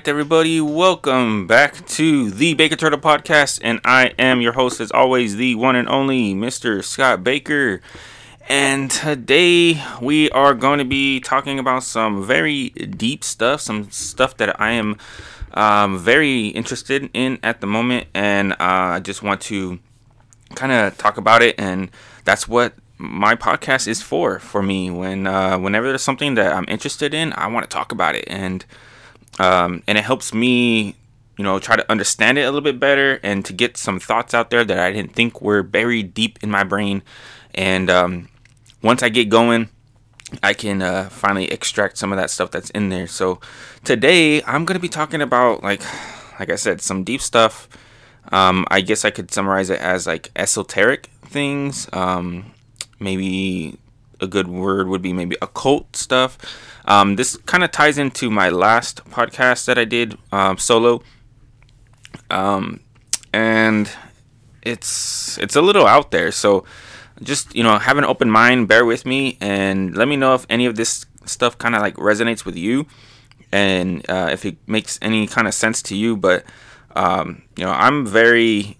Right, everybody, welcome back to the Baker Turtle Podcast, and I am your host, as always, the one and only Mr. Scott Baker. And today we are going to be talking about some very deep stuff, some stuff that I am um, very interested in at the moment, and uh, I just want to kind of talk about it, and that's what my podcast is for for me when uh, whenever there's something that I'm interested in I want to talk about it and um, and it helps me you know try to understand it a little bit better and to get some thoughts out there that I didn't think were buried deep in my brain. And um, once I get going I can uh, finally extract some of that stuff that's in there. So today I'm gonna be talking about like like I said some deep stuff. Um, I guess I could summarize it as like esoteric things. Um, maybe a good word would be maybe occult stuff. Um, this kind of ties into my last podcast that I did um, solo, um, and it's it's a little out there. So just you know, have an open mind. Bear with me, and let me know if any of this stuff kind of like resonates with you, and uh, if it makes any kind of sense to you. But um, you know, I'm very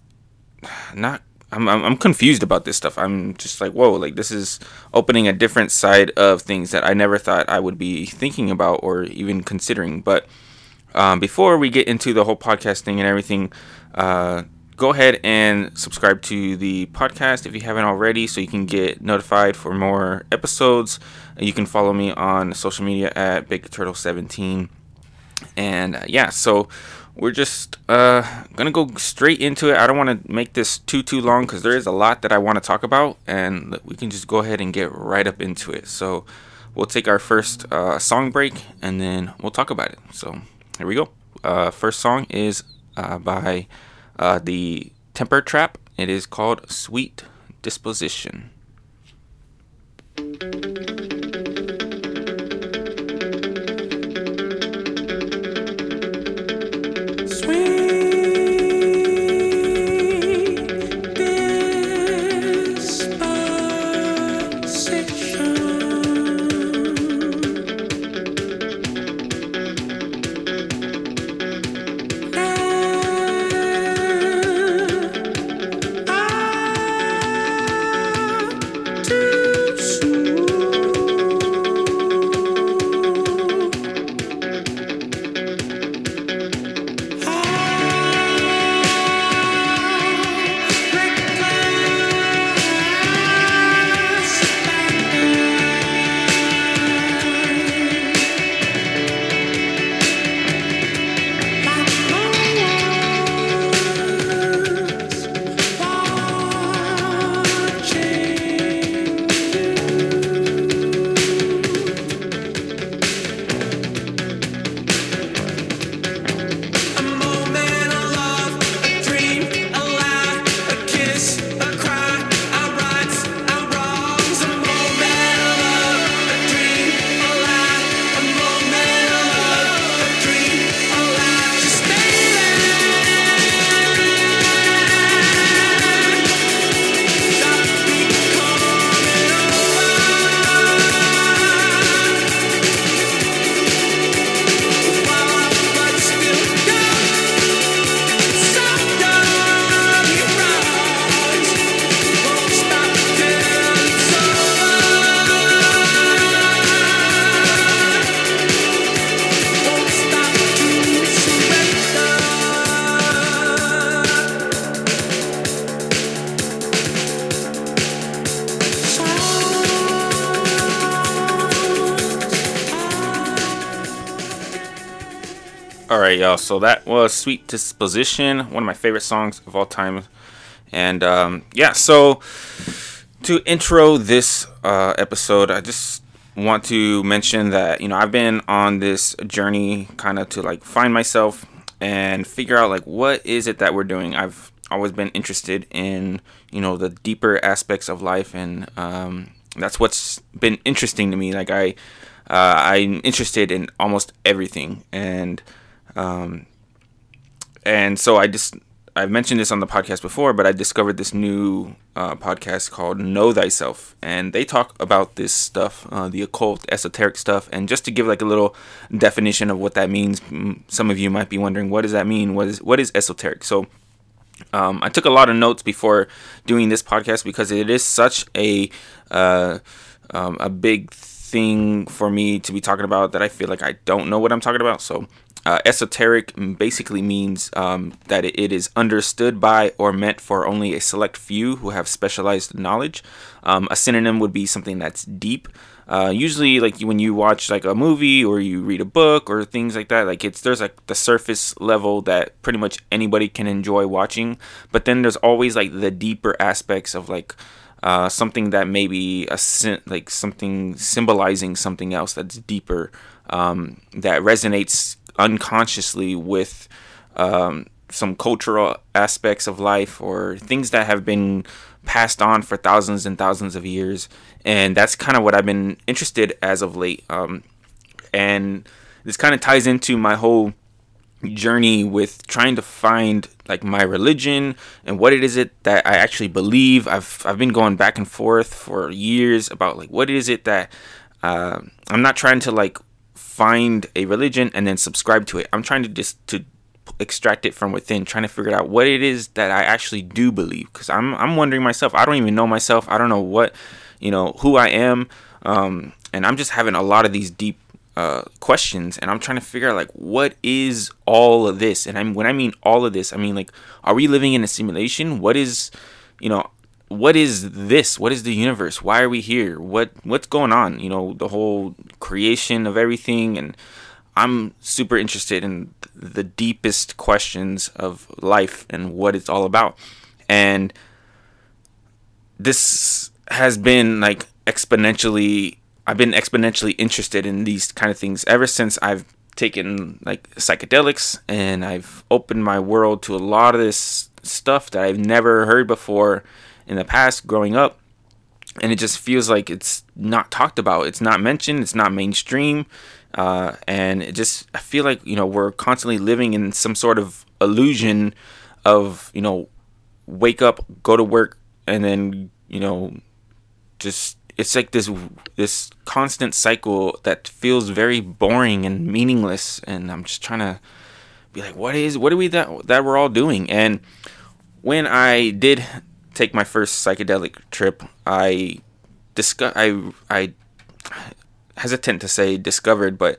not I'm, I'm, I'm confused about this stuff. I'm just like, whoa, like this is opening a different side of things that I never thought I would be thinking about or even considering. But um, before we get into the whole podcast thing and everything, uh, go ahead and subscribe to the podcast if you haven't already so you can get notified for more episodes. You can follow me on social media at Big Turtle 17. And uh, yeah, so we're just uh, gonna go straight into it. I don't want to make this too too long because there is a lot that I want to talk about, and we can just go ahead and get right up into it. So we'll take our first uh, song break, and then we'll talk about it. So here we go. Uh, first song is uh, by uh, the Temper Trap. It is called "Sweet Disposition." So that was Sweet Disposition, one of my favorite songs of all time. And um, yeah, so to intro this uh, episode, I just want to mention that, you know, I've been on this journey kind of to like find myself and figure out like what is it that we're doing. I've always been interested in, you know, the deeper aspects of life and um, that's what's been interesting to me. Like I, uh, I'm interested in almost everything, and um, and so I just I've mentioned this on the podcast before, but I discovered this new uh, podcast called Know Thyself, and they talk about this stuff, uh, the occult, esoteric stuff. And just to give like a little definition of what that means, some of you might be wondering, what does that mean? What is what is esoteric? So, um, I took a lot of notes before doing this podcast because it is such a uh, um, a big thing for me to be talking about that I feel like I don't know what I'm talking about. So uh, esoteric basically means um, that it is understood by or meant for only a select few who have specialized knowledge. Um, a synonym would be something that's deep. Uh, usually, like when you watch like a movie or you read a book or things like that, like it's there's like the surface level that pretty much anybody can enjoy watching, but then there's always like the deeper aspects of like uh, something that maybe a like something symbolizing something else that's deeper um, that resonates unconsciously with um, some cultural aspects of life or things that have been passed on for thousands and thousands of years. And that's kind of what I've been interested as of late. Um, and this kind of ties into my whole journey with trying to find like my religion and what it is it that I actually believe. I've I've been going back and forth for years about like what is it that uh, I'm not trying to like find a religion and then subscribe to it. I'm trying to just to extract it from within, trying to figure out what it is that I actually do believe. Because I'm I'm wondering myself. I don't even know myself. I don't know what you know who I am. Um, and I'm just having a lot of these deep uh, questions, and I'm trying to figure out like what is all of this. And I'm when I mean all of this, I mean like, are we living in a simulation? What is you know what is this? What is the universe? Why are we here? What what's going on? You know, the whole creation of everything and I'm super interested in the deepest questions of life and what it's all about. And this has been like exponentially I've been exponentially interested in these kind of things ever since I've taken like psychedelics and I've opened my world to a lot of this stuff that I've never heard before in the past growing up and it just feels like it's not talked about it's not mentioned it's not mainstream uh, and it just i feel like you know we're constantly living in some sort of illusion of you know wake up go to work and then you know just it's like this this constant cycle that feels very boring and meaningless and i'm just trying to be like what is what are we that that we're all doing? And when i did take my first psychedelic trip, I disco- I I hesitant to say discovered, but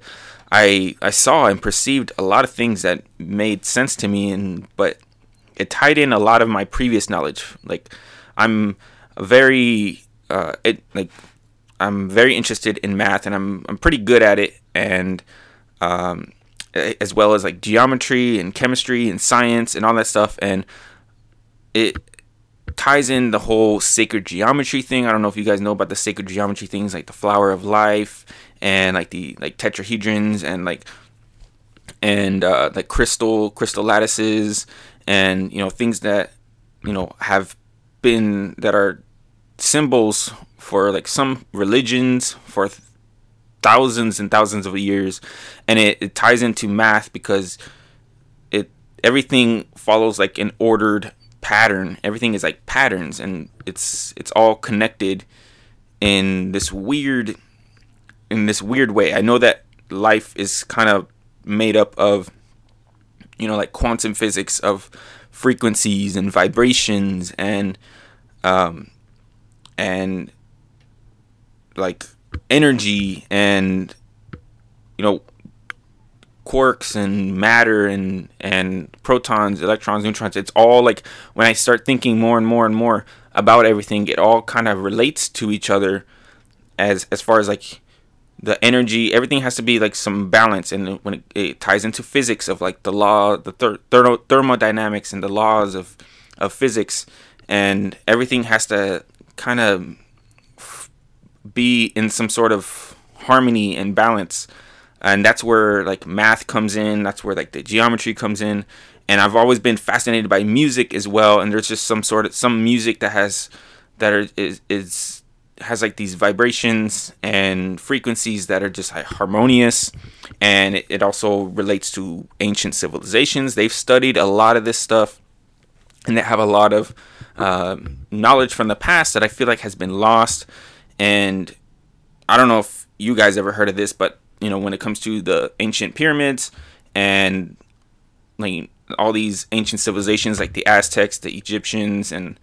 I I saw and perceived a lot of things that made sense to me, and but it tied in a lot of my previous knowledge. Like I'm very uh, it like I'm very interested in math, and I'm I'm pretty good at it, and um, as well as like geometry and chemistry and science and all that stuff, and it ties in the whole sacred geometry thing. I don't know if you guys know about the sacred geometry things like the flower of life and like the like tetrahedrons and like and uh, like crystal crystal lattices and you know things that you know have been that are symbols for like some religions for th- thousands and thousands of years and it, it ties into math because it everything follows like an ordered pattern. Everything is like patterns, and it's it's all connected in this weird in this weird way. I know that life is kind of made up of you know like quantum physics of frequencies and vibrations and um and like energy and you know quarks and matter and and protons, electrons, neutrons. It's all like when I start thinking more and more and more about everything, it all kind of relates to each other as as far as like the energy everything has to be like some balance and when it, it ties into physics of like the law the ther- thermo- thermodynamics and the laws of of physics and everything has to kind of be in some sort of harmony and balance and that's where like math comes in. That's where like the geometry comes in. And i've always been fascinated by music as well. And there's just some sort of some music that has that are is, is has like these vibrations and frequencies that are just like harmonious. And it, it also relates to ancient civilizations. They've studied a lot of this stuff. And they have a lot of uh, knowledge from the past that I feel like has been lost. And I don't know if you guys ever heard of this, but you know, when it comes to the ancient pyramids and like all these ancient civilizations, like the Aztecs, the Egyptians, and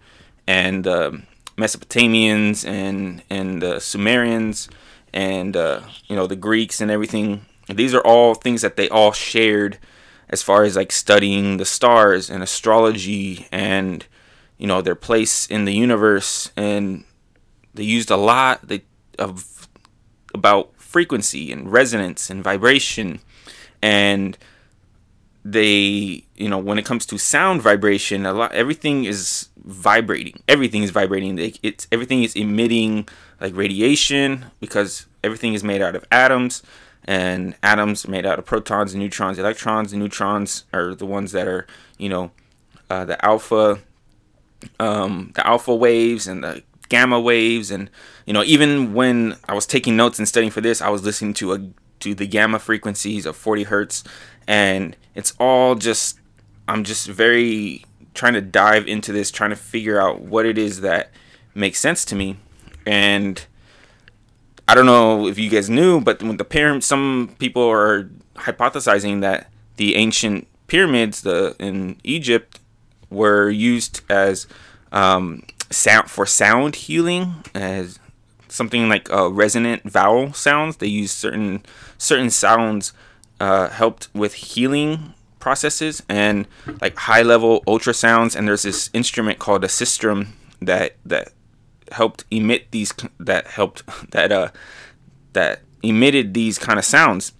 and uh, Mesopotamians, and and the Sumerians, and uh, you know the Greeks and everything. These are all things that they all shared as far as like studying the stars and astrology and you know their place in the universe and they used a lot they, of about frequency and resonance and vibration. And they you know when it comes to sound vibration a lot everything is vibrating. Everything is vibrating. It's everything is emitting like radiation because everything is made out of atoms. And atoms are made out of protons and neutrons electrons. And neutrons are the ones that are you know uh, the alpha um, the alpha waves and the gamma waves and you know even when i was taking notes and studying for this i was listening to a to the gamma frequencies of 40 hertz and it's all just i'm just very trying to dive into this trying to figure out what it is that makes sense to me and i don't know if you guys knew but when the pyramid some people are hypothesizing that the ancient pyramids the in egypt were used as um, sound for sound healing as something like uh, resonant vowel sounds. They use certain certain sounds uh, helped with healing processes and like high level ultrasounds. And there's this instrument called a sistrum that that helped emit these that helped that uh that emitted these kind of sounds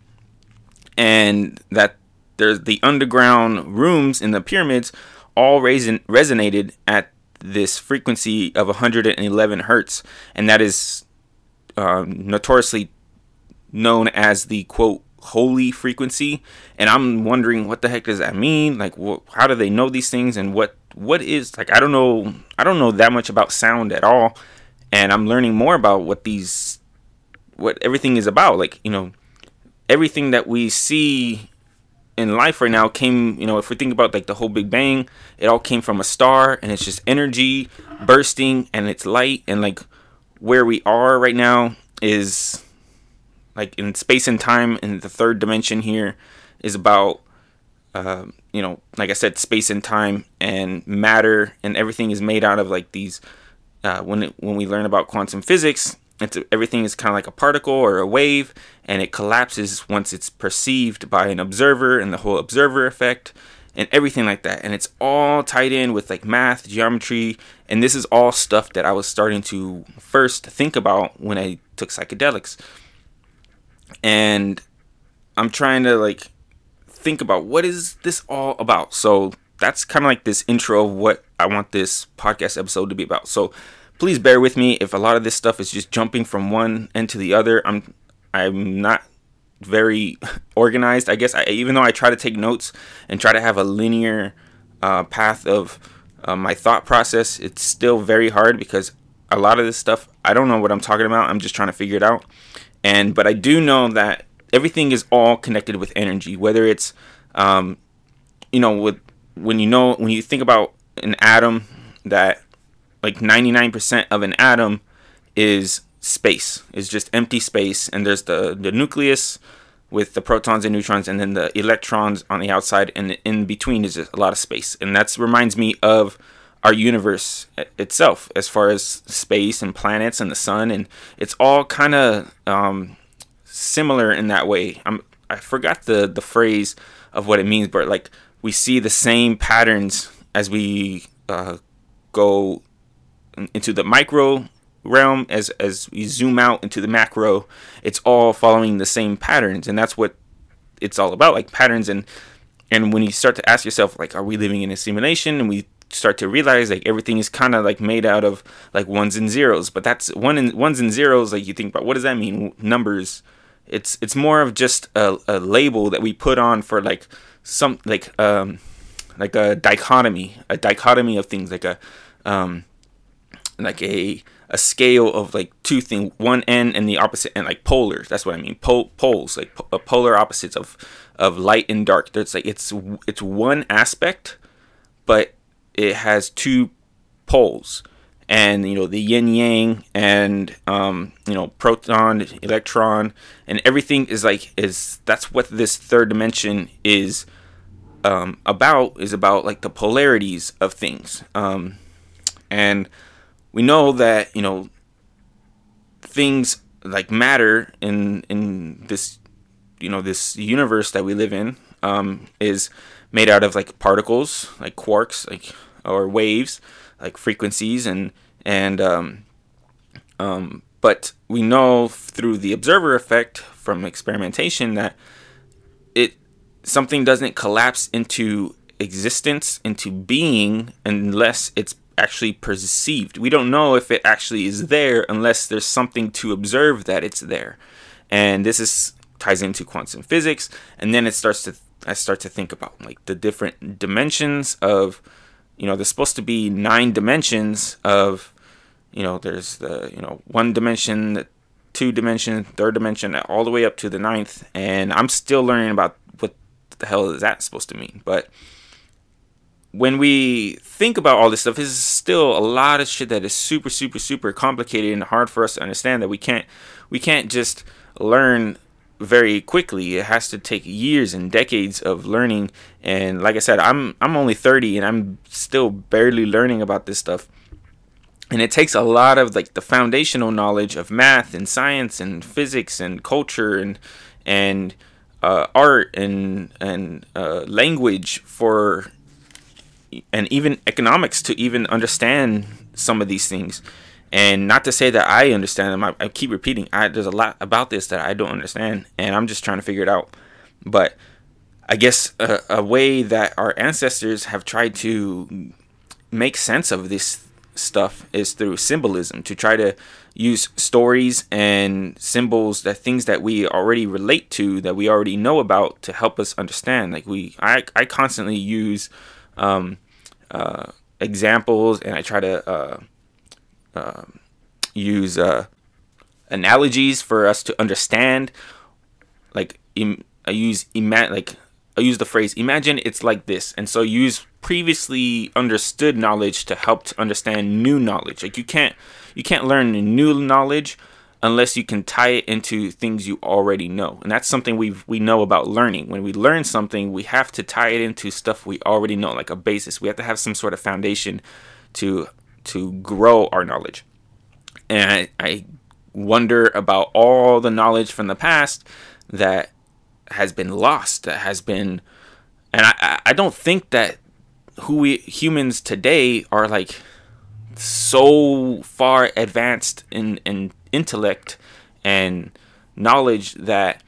and that there's the underground rooms in the pyramids all reson- resonated at this frequency of 111 hertz, and that is um, notoriously known as the quote holy frequency. And I'm wondering what the heck does that mean? Like, wh- how do they know these things? And what what is like? I don't know. I don't know that much about sound at all, and I'm learning more about what these what everything is about. Like, you know, everything that we see in life right now came, you know, if we think about like the whole Big Bang, it all came from a star and it's just energy bursting and it's light and like where we are right now is like in space and time in the third dimension here is about uh, you know, like I said, space and time and matter and everything is made out of like these. Uh, when it, when we learn about quantum physics, it's everything is kind of like a particle or a wave and it collapses once it's perceived by an observer and the whole observer effect and everything like that. And it's all tied in with like math geometry and this is all stuff that i was starting to first think about when i took psychedelics. And i'm trying to like think about what is this all about? So that's kind of like this intro of what i want this podcast episode to be about. So please bear with me if a lot of this stuff is just jumping from one end to the other. I'm I'm not very organized. I guess I, even though I try to take notes and try to have a linear uh, path of uh, my thought process, it's still very hard because a lot of this stuff I don't know what I'm talking about. I'm just trying to figure it out. And but I do know that everything is all connected with energy. Whether it's um, you know with when you know when you think about an atom that like 99% of an atom is space It's just empty space and there's the the nucleus with the protons and neutrons and then the electrons on the outside and in between is a lot of space. And that reminds me of our universe itself as far as space and planets and the sun and it's all kind of um, similar in that way. I'm, i forgot the the phrase of what it means but like we see the same patterns as we uh, go into the micro realm as as we zoom out into the macro it's all following the same patterns and that's what it's all about like patterns. And and when you start to ask yourself like are we living in a simulation? And we start to realize like everything is kind of like made out of like ones and zeros. But that's one and ones and zeros like you think about what does that mean? Numbers. It's it's more of just a, a label that we put on for like some like um like a dichotomy a dichotomy of things like a um like a a scale of like two things, one end and the opposite end, like polar. That's what I mean. Pol- poles, like po- uh, polar opposites of of light and dark. There's like it's it's one aspect, but it has two poles and you know the yin yang and um, you know proton electron and everything is like is that's what this third dimension is um, about is about like the polarities of things um, and we know that you know things like matter in in this you know this universe that we live in um, is made out of like particles like quarks like or waves like frequencies and and um, um, but we know through the observer effect from experimentation that it something doesn't collapse into existence into being unless it's actually perceived. We don't know if it actually is there unless there's something to observe that it's there. And this is ties into quantum physics and then it starts to I start to think about like the different dimensions of you know, there's supposed to be nine dimensions of, you know, there's the, you know, one dimension, two dimension, third dimension, all the way up to the ninth. And I'm still learning about what the hell is that supposed to mean. But when we think about all this stuff, this is still a lot of shit that is super, super, super complicated and hard for us to understand that we can't, we can't just learn very quickly. It has to take years and decades of learning. And like I said, I'm I'm only 30 and I'm still barely learning about this stuff. And it takes a lot of like the foundational knowledge of math and science and physics and culture and and uh, art and and uh, language for and even economics to even understand some of these things. And not to say that I understand them. I, I keep repeating. I, there's a lot about this that I don't understand, and I'm just trying to figure it out. But I guess a, a way that our ancestors have tried to make sense of this stuff is through symbolism to try to use stories and symbols that things that we already relate to that we already know about to help us understand like we i, I constantly use um, uh, examples and i try to uh, um, use uh, analogies for us to understand. Like Im- I use ima- like I use the phrase imagine it's like this, and so use previously understood knowledge to help to understand new knowledge. Like you can't you can't learn new knowledge unless you can tie it into things you already know. And that's something we we know about learning. When we learn something, we have to tie it into stuff we already know, like a basis. We have to have some sort of foundation to to grow our knowledge. And I, I wonder about all the knowledge from the past that has been lost, that has been, and I, I don't think that who we humans today are like so far advanced in, in intellect and knowledge that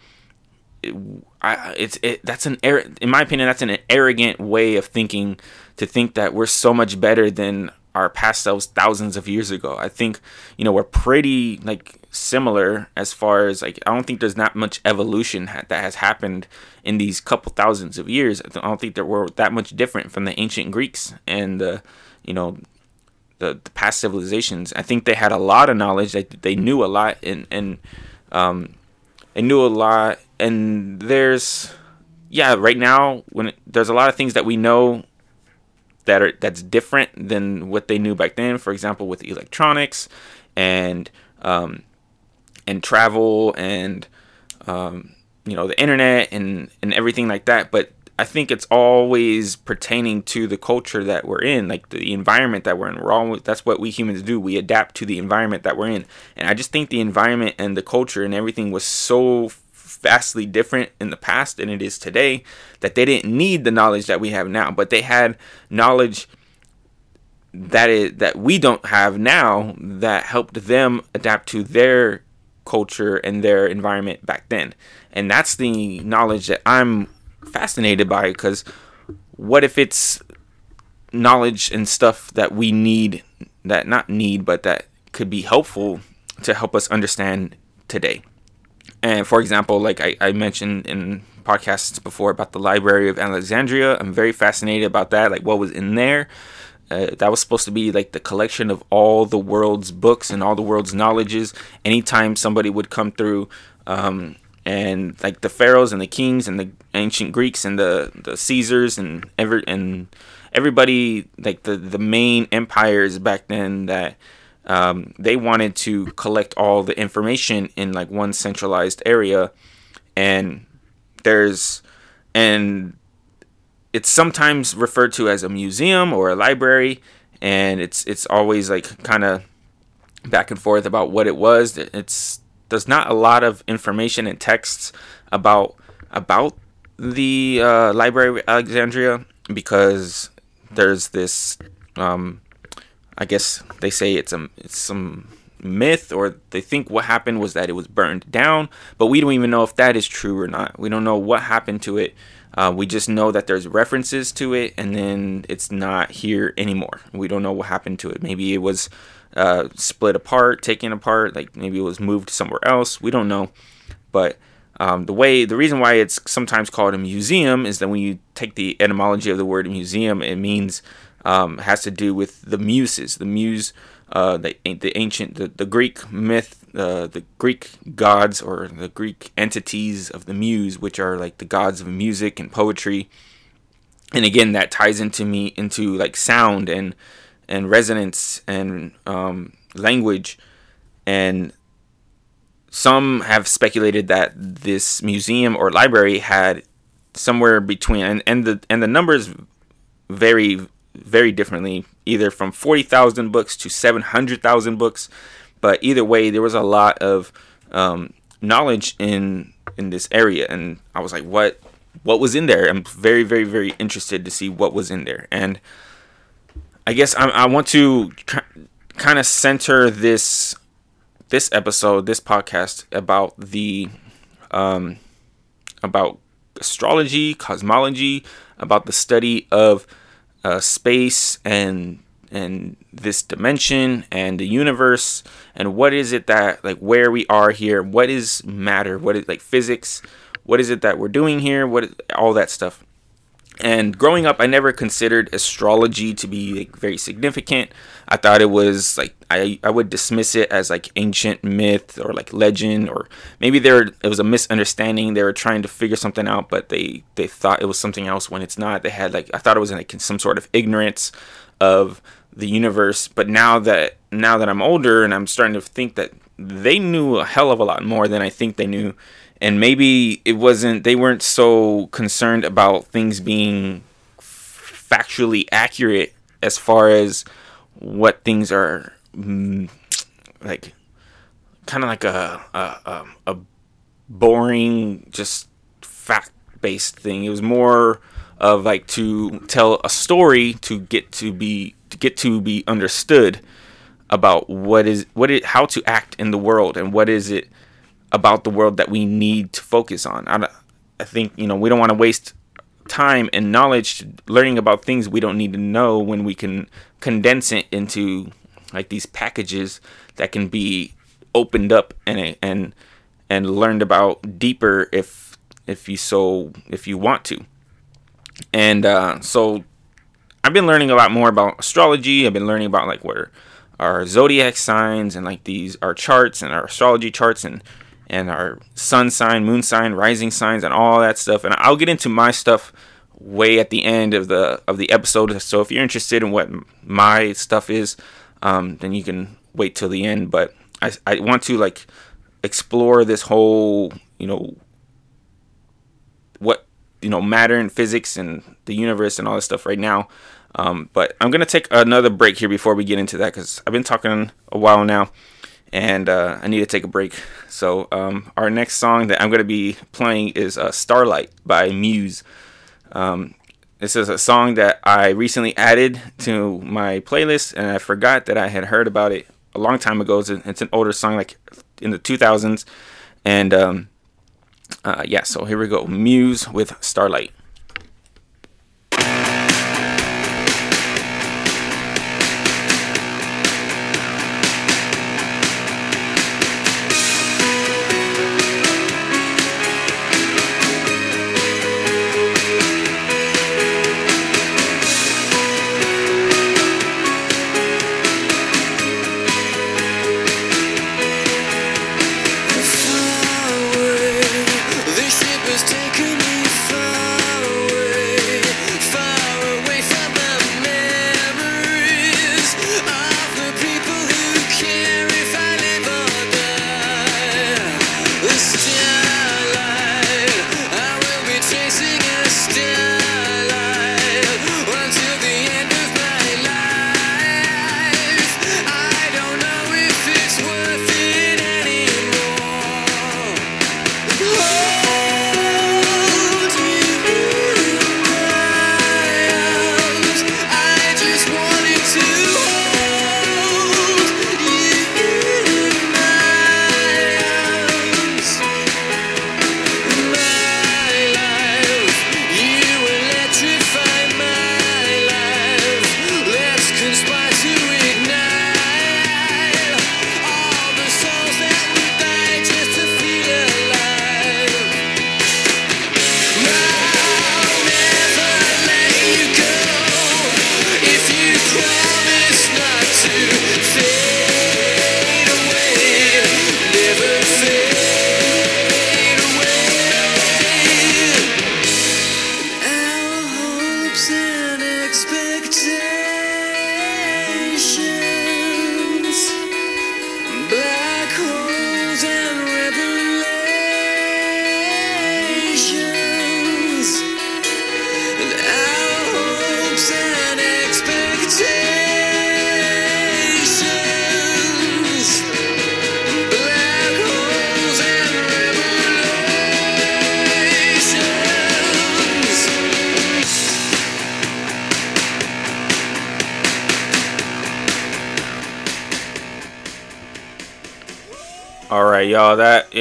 it, I, it's it, that's an in my opinion that's an arrogant way of thinking to think that we're so much better than our past selves thousands of years ago. I think, you know, we're pretty like similar as far as like I don't think there's not much evolution ha- that has happened in these couple thousands of years. I don't think that we're that much different from the ancient Greeks and the, you know, the, the past civilizations. I think they had a lot of knowledge. They they knew a lot and and um, they knew a lot. And there's yeah, right now when it, there's a lot of things that we know that are that's different than what they knew back then. For example, with electronics and um, and travel and um, you know the internet and and everything like that. But I think it's always pertaining to the culture that we're in, like the environment that we're in. We're all that's what we humans do. We adapt to the environment that we're in, and I just think the environment and the culture and everything was so vastly different in the past than it is today that they didn't need the knowledge that we have now but they had knowledge that is that we don't have now that helped them adapt to their culture and their environment back then and that's the knowledge that i'm fascinated by it because what if it's knowledge and stuff that we need that not need but that could be helpful to help us understand today and for example, like I, I mentioned in podcasts before about the Library of Alexandria, I'm very fascinated about that, like what was in there. Uh, that was supposed to be like the collection of all the world's books and all the world's knowledges. Anytime somebody would come through, um, and like the pharaohs and the kings and the ancient Greeks and the the Caesars and ever and everybody like the the main empires back then that um, they wanted to collect all the information in like one centralized area. And there's and it's sometimes referred to as a museum or a library. And it's it's always like kind of back and forth about what it was. It's there's not a lot of information and texts about about the uh, library of alexandria because there's this um, I guess they say it's a it's some myth or they think what happened was that it was burned down, but we don't even know if that is true or not. We don't know what happened to it. Uh, we just know that there's references to it, and then it's not here anymore. We don't know what happened to it. Maybe it was uh, split apart, taken apart. Like maybe it was moved somewhere else. We don't know, but um, the way the reason why it's sometimes called a museum is that when you take the etymology of the word museum, it means um, has to do with the muses, the muse, uh, the the ancient, the, the Greek myth, uh, the Greek gods or the Greek entities of the muse, which are like the gods of music and poetry. And again, that ties into me into like sound and and resonance and um, language and some have speculated that this museum or library had somewhere between and, and the and the numbers vary very differently, either from 40,000 books to 700,000 books. But either way, there was a lot of um, knowledge in in this area, and I was like, "What? What was in there?" I'm very, very, very interested to see what was in there, and I guess I, I want to kind of center this this episode, this podcast about the um, about astrology, cosmology, about the study of uh, space and and this dimension and the universe and what is it that like where we are here what is matter what is like physics what is it that we're doing here what all that stuff and growing up, I never considered astrology to be like, very significant. I thought it was like I, I would dismiss it as like ancient myth or like legend or maybe there it was a misunderstanding. They were trying to figure something out, but they they thought it was something else when it's not. They had like I thought it was like some sort of ignorance of the universe. But now that now that I'm older and I'm starting to think that they knew a hell of a lot more than I think they knew and maybe it wasn't they weren't so concerned about things being factually accurate as far as what things are mm, like kind of like a, a a boring just fact based thing. It was more of like to tell a story to get to be to get to be understood about what is what it how to act in the world and what is it about the world that we need to focus on. I, I think you know we don't want to waste time and knowledge learning about things we don't need to know when we can condense it into like these packages that can be opened up and and and learned about deeper if if you so if you want to. And uh, so I've been learning a lot more about astrology. I've been learning about like what our zodiac signs and like these our charts and our astrology charts and and our sun sign, moon sign, rising signs, and all that stuff. And I'll get into my stuff way at the end of the of the episode. So if you're interested in what my stuff is, um, then you can wait till the end. But I I want to like explore this whole you know what you know matter and physics and the universe and all this stuff right now. Um, but I'm gonna take another break here before we get into that because I've been talking a while now and uh, I need to take a break. So um, our next song that I'm going to be playing is uh, "Starlight" by Muse. Um, this is a song that I recently added to my playlist, and I forgot that I had heard about it a long time ago. It's, it's an older song, like in the 2000s, and um, uh, yeah. So here we go, Muse with "Starlight."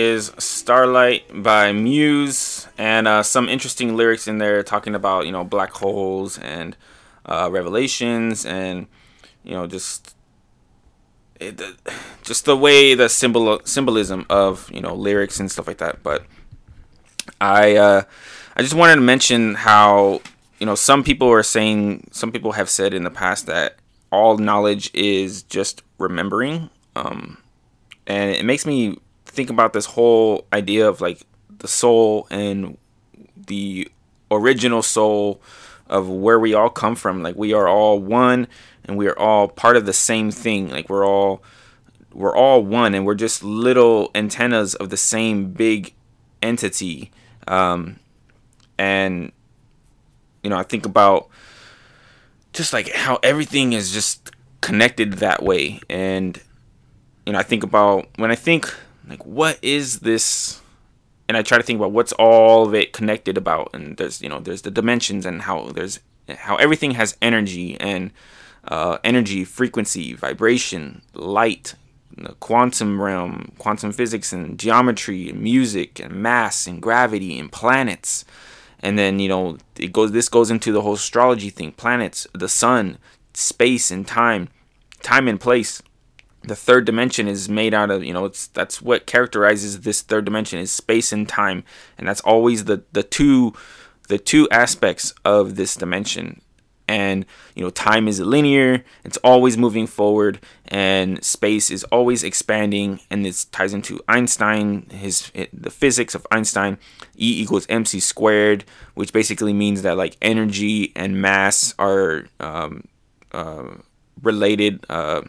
Is Starlight by Muse, and uh, some interesting lyrics in there talking about you know black holes and uh, revelations, and you know just it, just the way the symbol symbolism of you know lyrics and stuff like that. But I uh, I just wanted to mention how you know some people are saying some people have said in the past that all knowledge is just remembering. Um, and it makes me think about this whole idea of like the soul and the original soul of where we all come from. Like we are all one and we are all part of the same thing. Like we're all we're all one and we're just little antennas of the same big entity. Um, and you know i think about just like how everything is just connected that way. And you know, I think about when I think like what is this? And I try to think about what's all of it connected about. And there's you know there's the dimensions and how there's how everything has energy and uh, energy frequency vibration light the quantum realm quantum physics and geometry and music and mass and gravity and planets. And then you know it goes this goes into the whole astrology thing planets the sun space and time time and place the third dimension is made out of you know it's that's what characterizes this third dimension is space and time. And that's always the the two the two aspects of this dimension. And you know time is linear it's always moving forward and space is always expanding. And this ties into einstein his the physics of einstein e equals mc squared which basically means that like energy and mass are um, uh, related uh,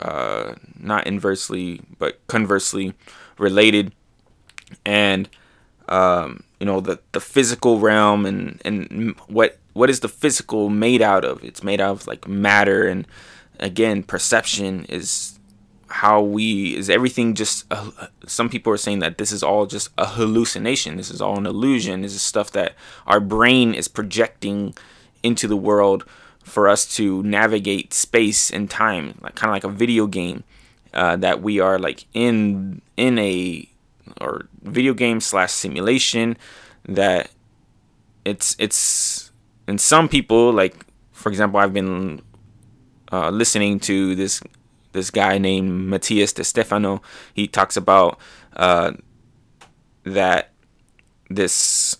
uh, not inversely but conversely related. And um, you know the the physical realm and and what what is the physical made out of? It's made out of like matter. And again perception is how we is everything just uh, some people are saying that this is all just a hallucination. This is all an illusion. This is stuff that our brain is projecting into the world for us to navigate space and time, like kind of like a video game uh, that we are like in in a or video game slash simulation that it's it's and some people like for example I've been uh, listening to this this guy named Matías De Stefano. He talks about uh, that this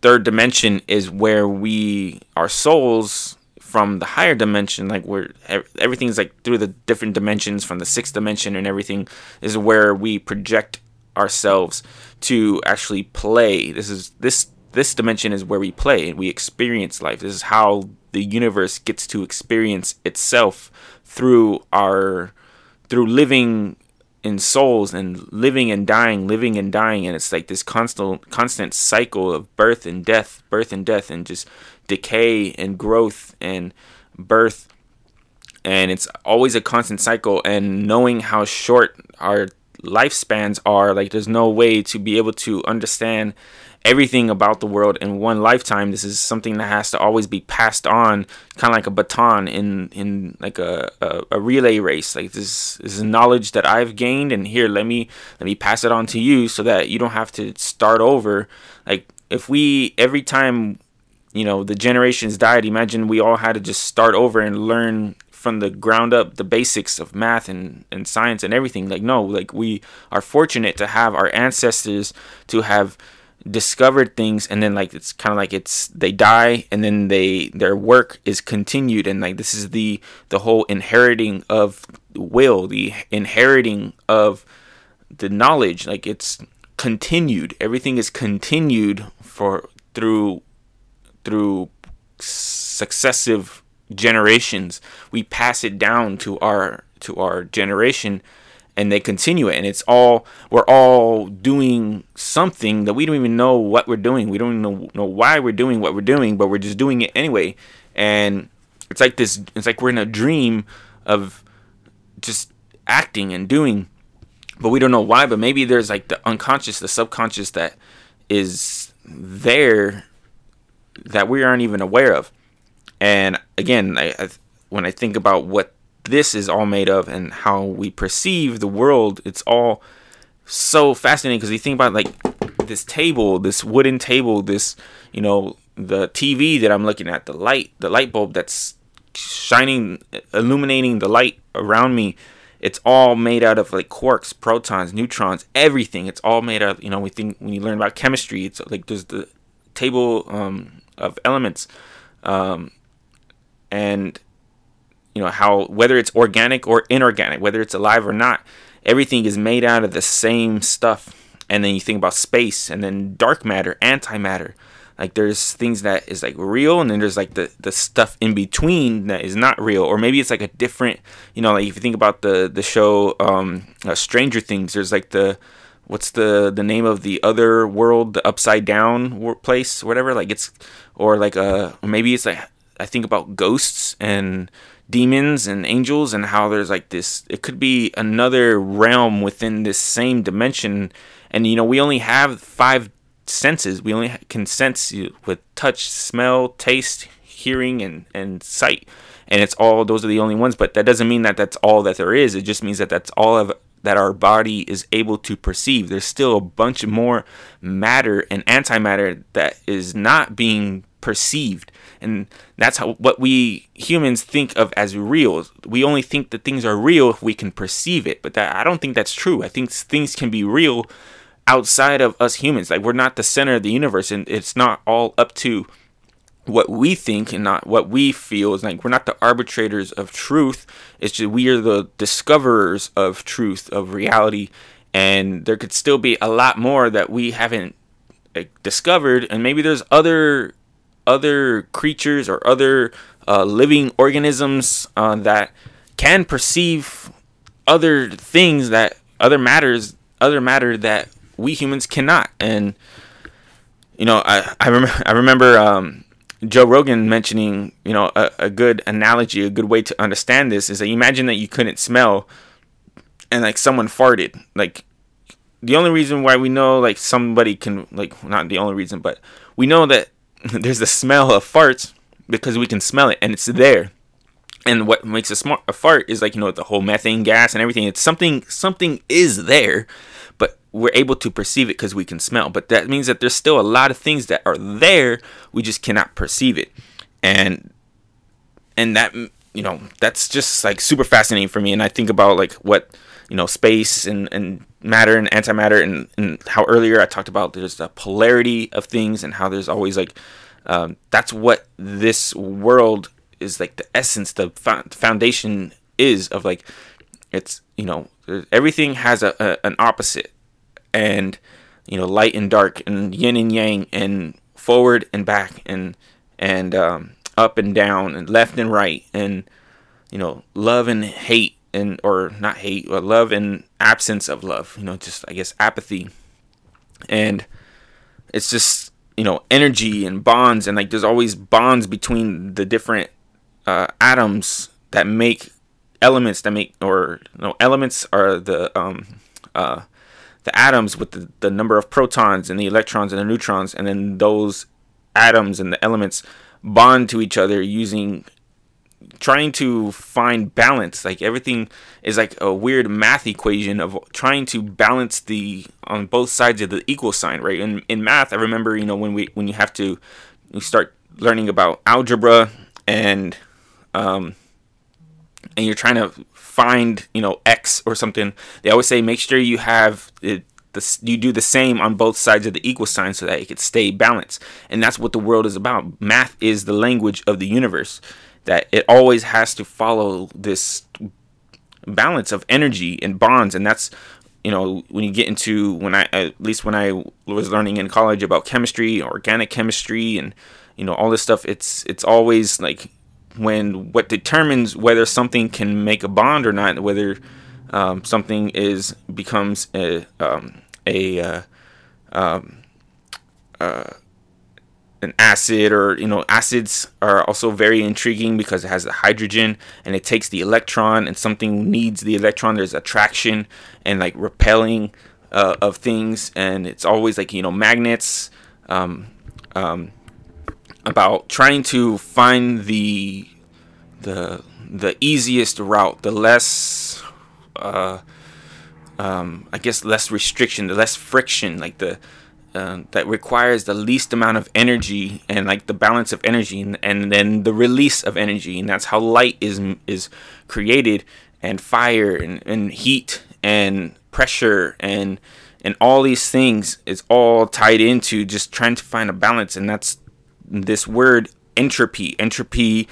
third dimension is where we our souls from the higher dimension, like where everything's like through the different dimensions from the sixth dimension and everything, is where we project ourselves to actually play. This is this this dimension is where we play and we experience life. This is how the universe gets to experience itself through our through living in souls and living and dying, living and dying, and it's like this constant constant cycle of birth and death, birth and death, and just decay and growth and birth. And it's always a constant cycle. And knowing how short our lifespans are like there's no way to be able to understand everything about the world in one lifetime. This is something that has to always be passed on kind of like a baton in in like a, a, a relay race. Like this, this is knowledge that i've gained and here let me let me pass it on to you so that you don't have to start over. Like if we every time you know the generations died. Imagine we all had to just start over and learn from the ground up the basics of math and, and science and everything. Like no like we are fortunate to have our ancestors to have discovered things and then like it's kind of like it's they die and then they their work is continued. And like this is the the whole inheriting of will the inheriting of the knowledge. Like it's continued. Everything is continued for through through successive generations we pass it down to our to our generation and they continue it. And it's all we're all doing something that we don't even know what we're doing. We don't even know, know why we're doing what we're doing but we're just doing it anyway. And it's like this it's like we're in a dream of just acting and doing but we don't know why. But maybe there's like the unconscious the subconscious that is there that we aren't even aware of. And again, I, I, when I think about what this is all made of and how we perceive the world, it's all so fascinating because you think about like this table, this wooden table, this you know the TV that I'm looking at, the light, the light bulb that's shining, illuminating the light around me. It's all made out of like quarks, protons, neutrons, everything. It's all made out. Of, you know, we think when you learn about chemistry, it's like there's the table um, of elements, um, and you know how whether it's organic or inorganic, whether it's alive or not, everything is made out of the same stuff. And then you think about space, and then dark matter, antimatter. Like there's things that is like real, and then there's like the the stuff in between that is not real, or maybe it's like a different. You know, like if you think about the the show um, uh, Stranger Things, there's like the what's the the name of the other world, the upside down place, whatever. Like it's or like uh maybe it's like I think about ghosts and demons and angels and how there's like this it could be another realm within this same dimension. And you know we only have five senses. We only can sense with touch smell taste hearing and and sight. And it's all those are the only ones but that doesn't mean that that's all that there is. It just means that that's all of that our body is able to perceive. There's still a bunch more matter and antimatter that is not being perceived. And that's how what we humans think of as real. We only think that things are real if we can perceive it. But that i don't think that's true. I think things can be real outside of us humans. Like we're not the center of the universe and it's not all up to what we think and not what we feel is like we're not the arbitrators of truth. It's just we are the discoverers of truth of reality. And there could still be a lot more that we haven't like, discovered. And maybe there's other other creatures or other uh, living organisms uh, that can perceive other things that other matters other matter that we humans cannot. And you know i i, rem- I remember um, joe rogan mentioning you know a, a good analogy a good way to understand this is that imagine that you couldn't smell and like someone farted like the only reason why we know like somebody can like not the only reason but we know that there's the smell of farts because we can smell it and it's there. And what makes a smart a fart is like you know the whole methane gas and everything. It's something something is there, but we're able to perceive it because we can smell. But that means that there's still a lot of things that are there. We just cannot perceive it, and and that you know that's just like super fascinating for me. And I think about like what you know space and and matter and antimatter and, and how earlier I talked about there's the polarity of things and how there's always like um, that's what this world is like the essence the foundation is of like it's you know everything has a, a, an opposite and you know light and dark and yin and yang and forward and back and and um, up and down and left and right and you know love and hate and or not hate, but love and absence of love. You know, just I guess apathy, and it's just you know energy and bonds, and like there's always bonds between the different uh, atoms that make elements that make or you know elements are the um uh the atoms with the, the number of protons and the electrons and the neutrons and then those atoms and the elements bond to each other using trying to find balance. Like everything is like a weird math equation of trying to balance the on both sides of the equal sign right? In, in math i remember you know when we when you have to you start learning about algebra and um and you're trying to find you know x or something they always say make sure you have it the, you do the same on both sides of the equal sign so that it could stay balanced. And that's what the world is about. Math is the language of the universe that it always has to follow this balance of energy and bonds. And that's you know when you get into when i at least when i was learning in college about chemistry organic chemistry and you know all this stuff it's it's always like when what determines whether something can make a bond or not whether um, something is becomes a um, a uh, um, uh, an acid or you know acids are also very intriguing because it has the hydrogen and it takes the electron and something needs the electron. There's attraction and like repelling uh, of things and it's always like you know magnets um, um, about trying to find the the the easiest route the less uh, um, I guess less restriction, the less friction, like the uh, that requires the least amount of energy and like the balance of energy and, and then the release of energy. And that's how light is is created and fire and, and heat and pressure and and all these things. Is all tied into just trying to find a balance. And that's this word entropy. Entropy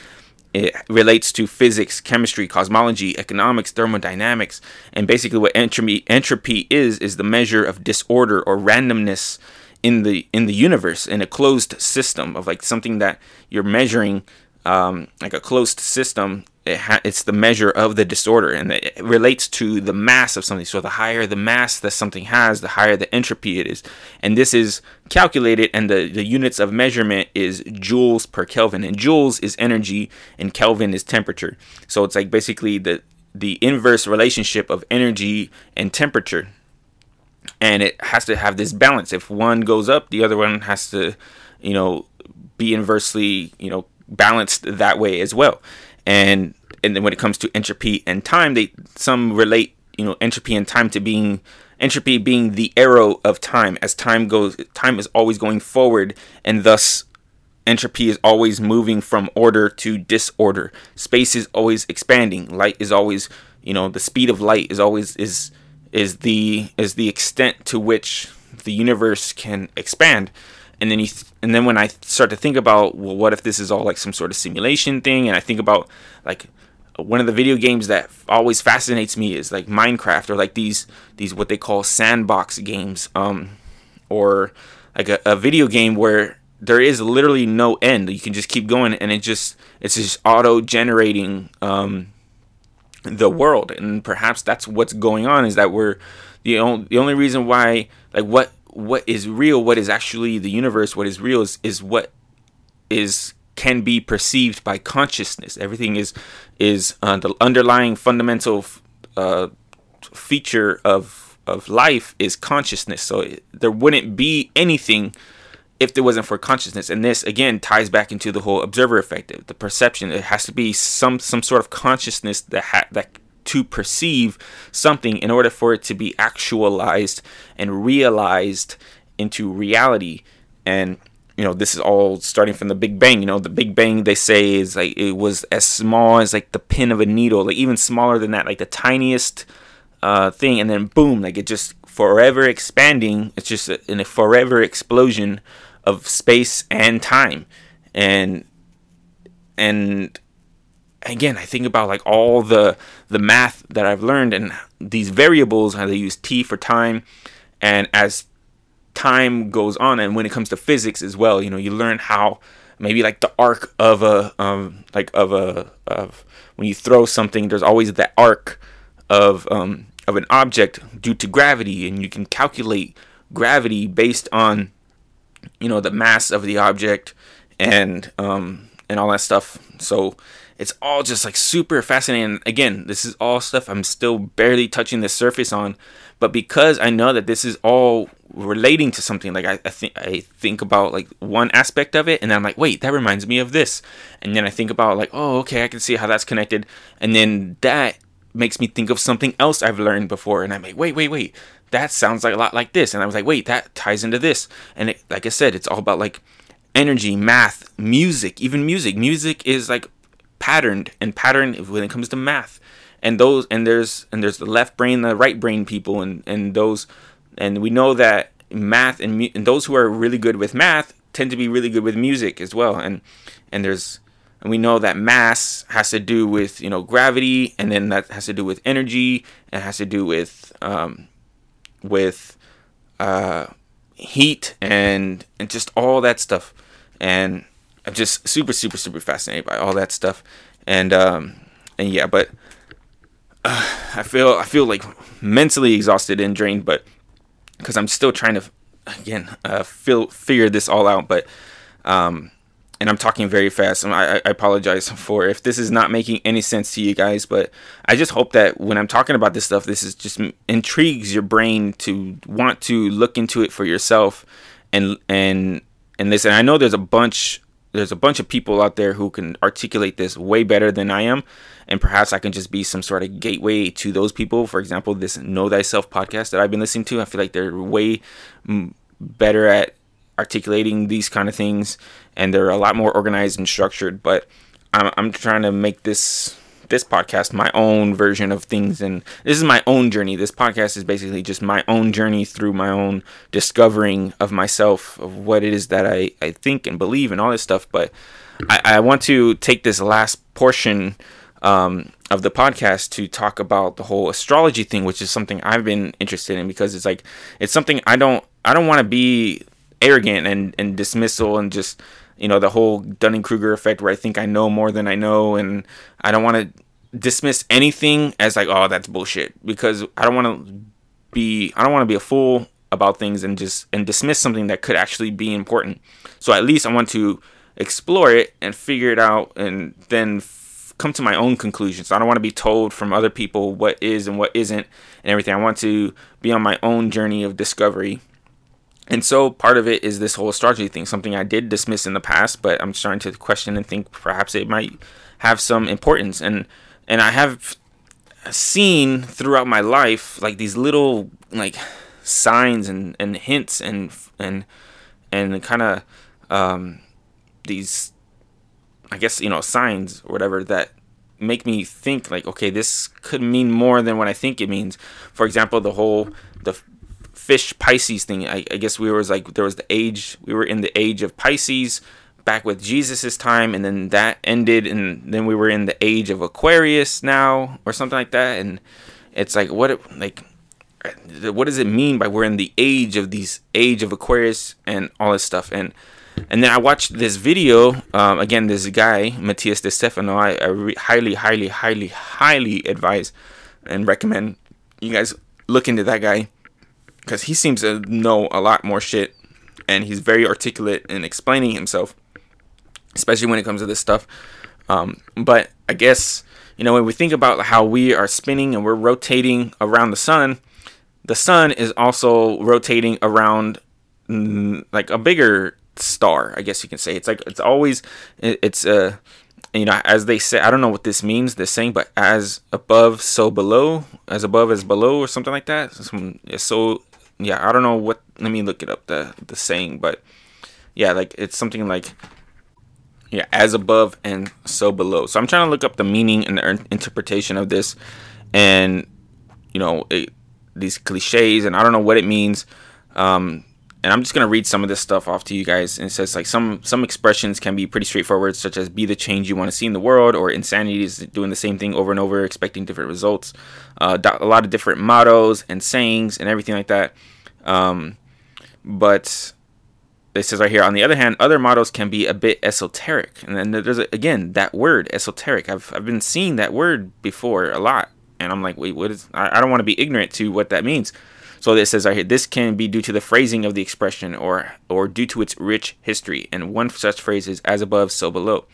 it relates to physics, chemistry, cosmology, economics, thermodynamics, and basically what entropy entropy is is the measure of disorder or randomness in the in the universe in a closed system of like something that you're measuring um, like a closed system it ha- it's the measure of the disorder and it relates to the mass of something. So the higher the mass that something has the higher the entropy it is. And this is calculated and the, the units of measurement is joules per kelvin. And joules is energy and kelvin is temperature. So it's like basically the the inverse relationship of energy and temperature. And it has to have this balance. If one goes up the other one has to you know be inversely you know balanced that way as well. And and then when it comes to entropy and time they some relate you know entropy and time to being entropy being the arrow of time. As time goes time is always going forward and thus entropy is always moving from order to disorder. Space is always expanding. Light is always you know the speed of light is always is is the is the extent to which the universe can expand. And then you th- and then when I start to think about well what if this is all like some sort of simulation thing? And I think about like one of the video games that always fascinates me is like Minecraft or like these these what they call sandbox games um or like a, a video game where there is literally no end. You can just keep going and it just it's just auto generating um the world. And perhaps that's what's going on is that we're the only the only reason why like what what is real what is actually the universe what is real is is what is can be perceived by consciousness. Everything is is uh, the underlying fundamental uh, feature of of life is consciousness. So it, there wouldn't be anything if there wasn't for consciousness. And this again ties back into the whole observer effect the perception. It has to be some some sort of consciousness that ha- that to perceive something in order for it to be actualized and realized into reality. And you know this is all starting from the big bang you know the big bang they say is like it was as small as like the pin of a needle like even smaller than that like the tiniest uh, thing and then boom like it just forever expanding. It's just a, in a forever explosion of space and time. And and again i think about like all the the math that i've learned and these variables how they use t for time and as time goes on and when it comes to physics as well you know you learn how maybe like the arc of a um like of a of when you throw something there's always that arc of um of an object due to gravity and you can calculate gravity based on you know the mass of the object and um and all that stuff. So it's all just like super fascinating. Again this is all stuff i'm still barely touching the surface on but because i know that this is all relating to something like I, I think i think about like one aspect of it and then i'm like wait that reminds me of this. And then i think about like oh okay i can see how that's connected. And then that makes me think of something else i've learned before and i'm like wait wait wait. That sounds like a lot like this. And i was like wait that ties into this. And it, like i said it's all about like energy math music even music. Music is like patterned and patterned when it comes to math and those and there's and there's the left brain the right brain people and and those and we know that math and, and those who are really good with math tend to be really good with music as well and and there's and we know that mass has to do with you know gravity and then that has to do with energy and has to do with um, with uh, heat and and just all that stuff. And I'm just super super super fascinated by all that stuff. And um, and yeah, but uh, I feel I feel like mentally exhausted and drained, but because I'm still trying to again uh, feel figure this all out, but um and I'm talking very fast. I, I apologize for if this is not making any sense to you guys, but I just hope that when I'm talking about this stuff, this is just intrigues your brain to want to look into it for yourself and and and listen. I know there's a bunch there's a bunch of people out there who can articulate this way better than I am, and perhaps I can just be some sort of gateway to those people. For example, this Know Thyself podcast that I've been listening to, I feel like they're way mm, better at articulating these kind of things, and they're a lot more organized and structured. But I'm, I'm trying to make this this podcast my own version of things and this is my own journey. This podcast is basically just my own journey through my own discovering of myself of what it is that i, I think and believe and all this stuff but i, I want to take this last portion um, of the podcast to talk about the whole astrology thing which is something i've been interested in because it's like it's something i don't i don't want to be arrogant and, and dismissal and just you know the whole Dunning Kruger effect where I think I know more than I know, and I don't want to dismiss anything as like oh that's bullshit because I don't want to be I don't want to be a fool about things and just and dismiss something that could actually be important. So at least I want to explore it and figure it out and then f- come to my own conclusions. I don't want to be told from other people what is and what isn't and everything. I want to be on my own journey of discovery and so part of it is this whole astrology thing, something I did dismiss in the past, but I'm starting to question and think perhaps it might have some importance. And and I have seen throughout my life like these little like signs and, and hints and and and kind of um, these I guess you know signs or whatever that make me think like okay this could mean more than what I think it means. For example, the whole the fish Pisces thing. I, I guess we was like there was the age we were in the age of Pisces back with Jesus's time, and then that ended, and then we were in the age of Aquarius now, or something like that. And it's like what like what does it mean by we're in the age of these age of Aquarius and all this stuff and and then I watched this video um, again this guy Matías De Stefano I, I re- highly highly highly highly advise and recommend you guys look into that guy because he seems to know a lot more shit and he's very articulate in explaining himself, especially when it comes to this stuff. Um, but I guess, you know, when we think about how we are spinning and we're rotating around the sun, the sun is also rotating around mm, like a bigger star, I guess you can say. It's like, it's always, it's, uh, you know, as they say, I don't know what this means, this saying, but as above, so below, as above as below, or something like that. So, yeah, I don't know what. Let me look it up the the saying, but yeah, like it's something like yeah, as above and so below. So I'm trying to look up the meaning and the interpretation of this, and you know it, these cliches, and I don't know what it means. Um, and I'm just gonna read some of this stuff off to you guys. And it says like some some expressions can be pretty straightforward, such as "be the change you want to see in the world," or "insanity is doing the same thing over and over, expecting different results." Uh, a lot of different mottos and sayings and everything like that. Um, but it says right here. On the other hand, other mottos can be a bit esoteric, and then there's again that word esoteric. I've I've been seeing that word before a lot, and I'm like, wait, what is? I, I don't want to be ignorant to what that means. So it says right here, this can be due to the phrasing of the expression or or due to its rich history. And one such phrase is as above, so below.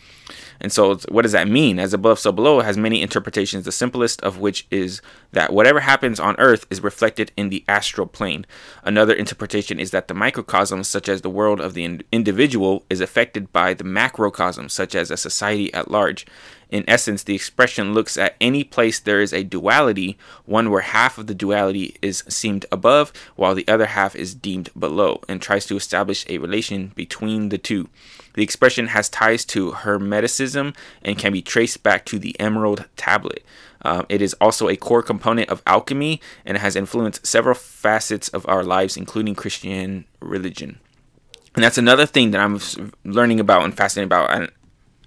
And so, what does that mean? As above, so below has many interpretations, the simplest of which is that whatever happens on earth is reflected in the astral plane. Another interpretation is that the microcosm, such as the world of the individual, is affected by the macrocosm, such as a society at large. In essence, the expression looks at any place there is a duality, one where half of the duality is seemed above while the other half is deemed below, and tries to establish a relation between the two. The expression has ties to Hermeticism and can be traced back to the Emerald Tablet. Uh, it is also a core component of alchemy and has influenced several facets of our lives, including Christian religion. And that's another thing that I'm learning about and fascinated about. And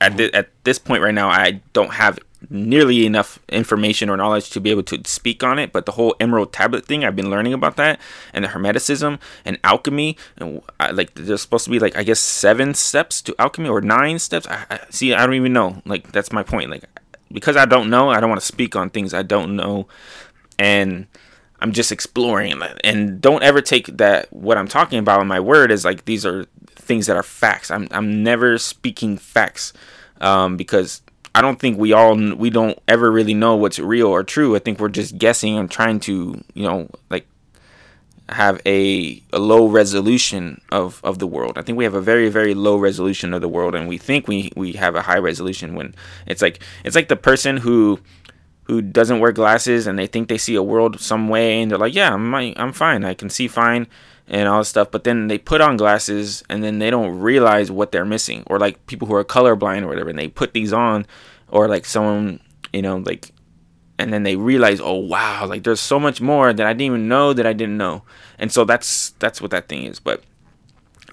at, th- at this point right now, I don't have nearly enough information or knowledge to be able to speak on it. But the whole emerald tablet thing, I've been learning about that and the hermeticism and alchemy. And I, like, there's supposed to be like I guess seven steps to alchemy or nine steps. I, I see. I don't even know. Like that's my point. Like because I don't know, I don't want to speak on things I don't know, and I'm just exploring. And don't ever take that what I'm talking about in my word is like these are things that are facts. I'm I'm never speaking facts um, because I don't think we all we don't ever really know what's real or true. I think we're just guessing and trying to you know like have a, a low resolution of, of the world. I think we have a very very low resolution of the world, and we think we we have a high resolution when it's like it's like the person who who doesn't wear glasses and they think they see a world some way and they're like, yeah, I'm I'm fine, I can see fine and all this stuff. But then they put on glasses and then they don't realize what they're missing, or like people who are colorblind or whatever, and they put these on, or like someone you know like and then they realize oh wow like there's so much more that i didn't even know that i didn't know. And so that's that's what that thing is. But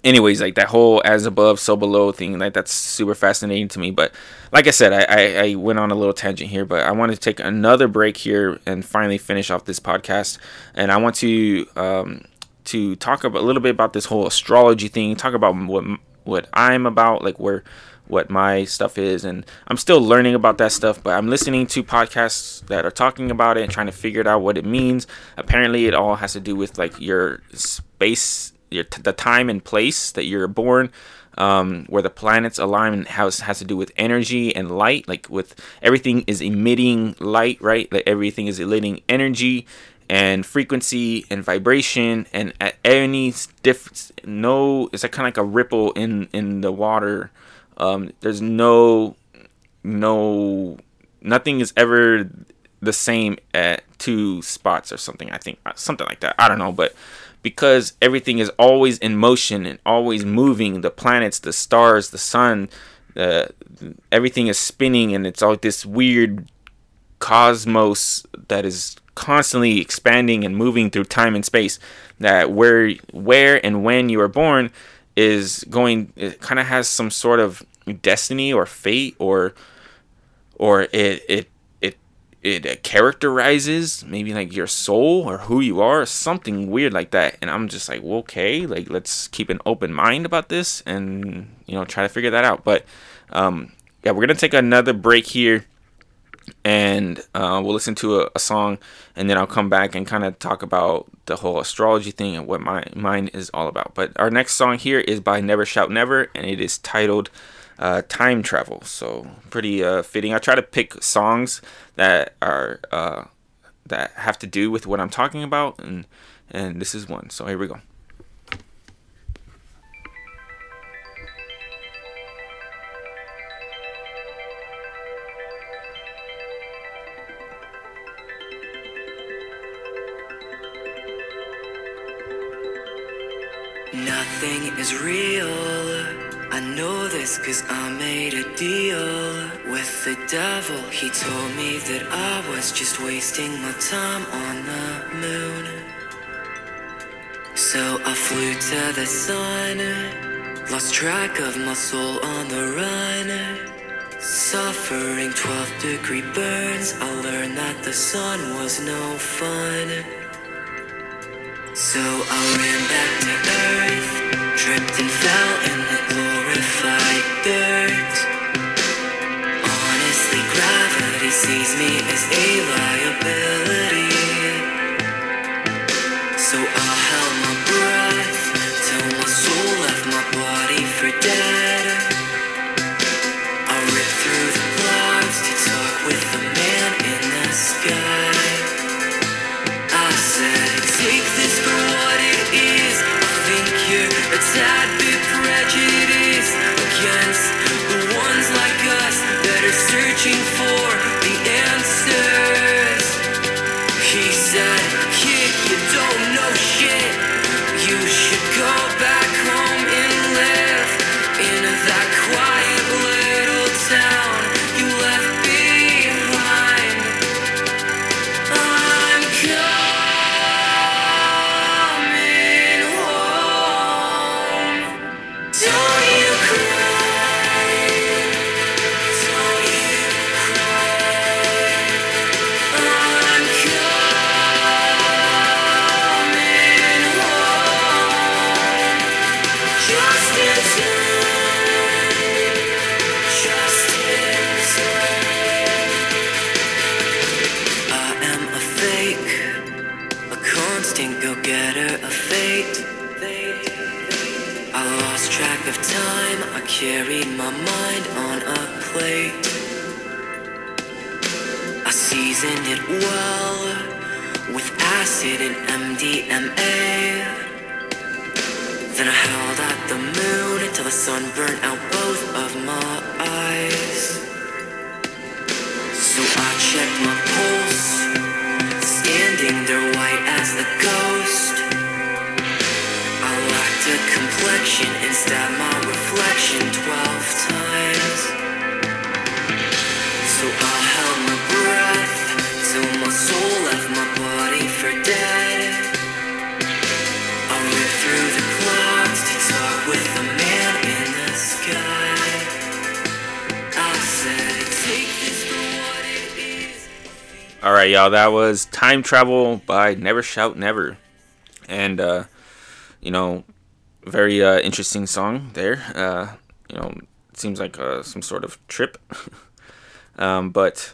anyways like that whole as above so below thing like that's super fascinating to me. But like i said I, I, I went on a little tangent here but i want to take another break here and finally finish off this podcast. And i want to um to talk about a little bit about this whole astrology thing talk about what what i'm about like where what my stuff is and I'm still learning about that stuff but I'm listening to podcasts that are talking about it and trying to figure it out what it means. Apparently it all has to do with like your space your t- the time and place that you're born um, where the planets align has has to do with energy and light like with everything is emitting light right? Like everything is emitting energy and frequency and vibration and at any difference no it's like kind of like a ripple in in the water um, there's no, no, nothing is ever the same at two spots or something. I think something like that. I don't know, but because everything is always in motion and always moving, the planets, the stars, the sun, the everything is spinning, and it's all this weird cosmos that is constantly expanding and moving through time and space. That where, where, and when you are born is going it kind of has some sort of destiny or fate or or it it it it characterizes maybe like your soul or who you are or something weird like that and i'm just like well, okay like let's keep an open mind about this and you know try to figure that out but um yeah we're gonna take another break here and uh, we'll listen to a, a, song and then i'll come back and kind of talk about the whole astrology thing and what my mind is all about. But our next song here is by never shout never and it is titled uh, time travel. So pretty uh, fitting. I try to pick songs that are uh, that have to do with what i'm talking about and and this is one. So here we go Nothing is real. I know this cause I made a deal with the devil. He told me that I was just wasting my time on the moon. So I flew to the sun, lost track of my soul on the run. Suffering 12 degree burns, I learned that the sun was no fun. So I ran back to tripped and fell in the glorified dirt. Honestly, gravity sees me as a liability. So I All right, y'all. That was "Time Travel" by Never Shout Never, and uh, you know, very uh, interesting song there. Uh, you know, seems like uh, some sort of trip. um, but,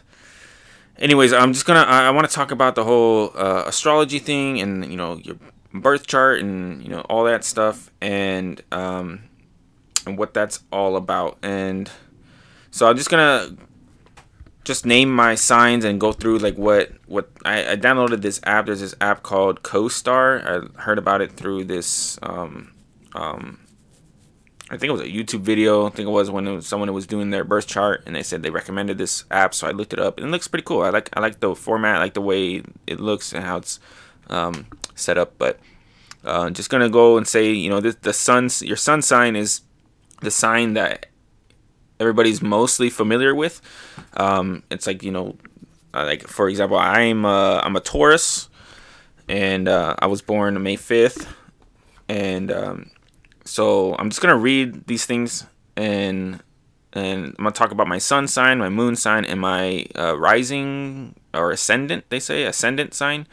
anyways, I'm just gonna. I, I want to talk about the whole uh, astrology thing, and you know, your birth chart, and you know, all that stuff, and um, and what that's all about. And so I'm just gonna just name my signs and go through like what what I, I downloaded this app. There's this app called CoStar. I heard about it through this. Um, um, I think it was a YouTube video. I think it was when it was someone was doing their birth chart, and they said they recommended this app. So I looked it up, and it looks pretty cool. I like I like the format, I like the way it looks and how it's um, set up. But uh, just gonna go and say, you know, this, the sun's your sun sign is the sign that everybody's mostly familiar with. Um, it's like you know, uh, like for example, I'm uh, I'm a Taurus, and uh, I was born May fifth, and um, so I'm just gonna read these things and and I'm gonna talk about my sun sign, my moon sign, and my uh, rising or ascendant. They say ascendant sign.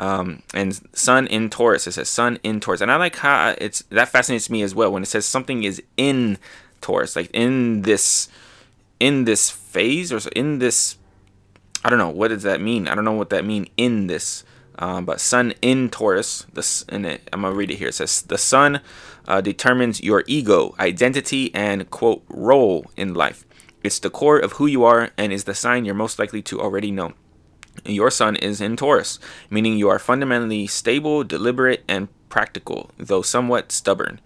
Um, and sun in Taurus. It says sun in Taurus, and I like how it's that fascinates me as well when it says something is in Taurus, like in this in this phase or in this. I don't know what does that mean. I don't know what that mean in this. Um, but sun in Taurus, this and it, I'm gonna read it here. It says the sun uh, determines your ego, identity, and quote role in life. It's the core of who you are and is the sign you're most likely to already know. Your sun is in Taurus, meaning you are fundamentally stable, deliberate, and practical, though somewhat stubborn.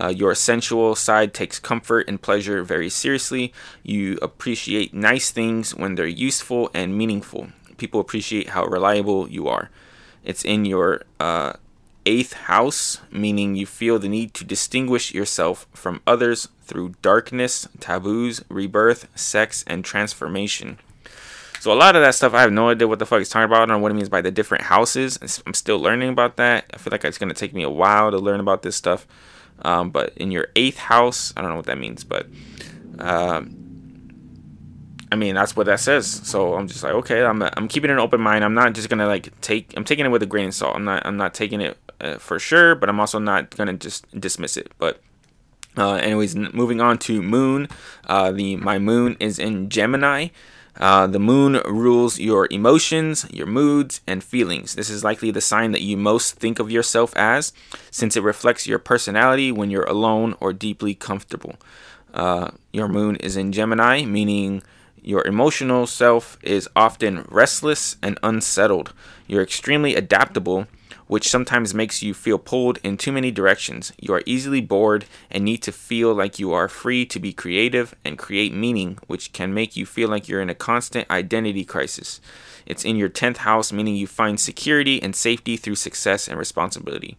Uh, your sensual side takes comfort and pleasure very seriously. You appreciate nice things when they're useful and meaningful. People appreciate how reliable you are. It's in your uh, eighth house, meaning you feel the need to distinguish yourself from others through darkness, taboos, rebirth, sex, and transformation. So a lot of that stuff, I have no idea what the fuck he's talking about or what it means by the different houses. I'm still learning about that. I feel like it's gonna take me a while to learn about this stuff. Um, but in your eighth house, I don't know what that means, but um, I mean that's what that says. So I'm just like, okay, I'm I'm keeping an open mind. I'm not just gonna like take. I'm taking it with a grain of salt. I'm not I'm not taking it uh, for sure, but I'm also not gonna just dismiss it. But uh, anyways, moving on to Moon. Uh, the my Moon is in Gemini. Uh, the Moon rules your emotions, your moods, and feelings. This is likely the sign that you most think of yourself as, since it reflects your personality when you're alone or deeply comfortable. Uh, your Moon is in Gemini, meaning your emotional self is often restless and unsettled. You're extremely adaptable, which sometimes makes you feel pulled in too many directions. You are easily bored and need to feel like you are free to be creative and create meaning, which can make you feel like you're in a constant identity crisis. It's in your 10th house, meaning you find security and safety through success and responsibility.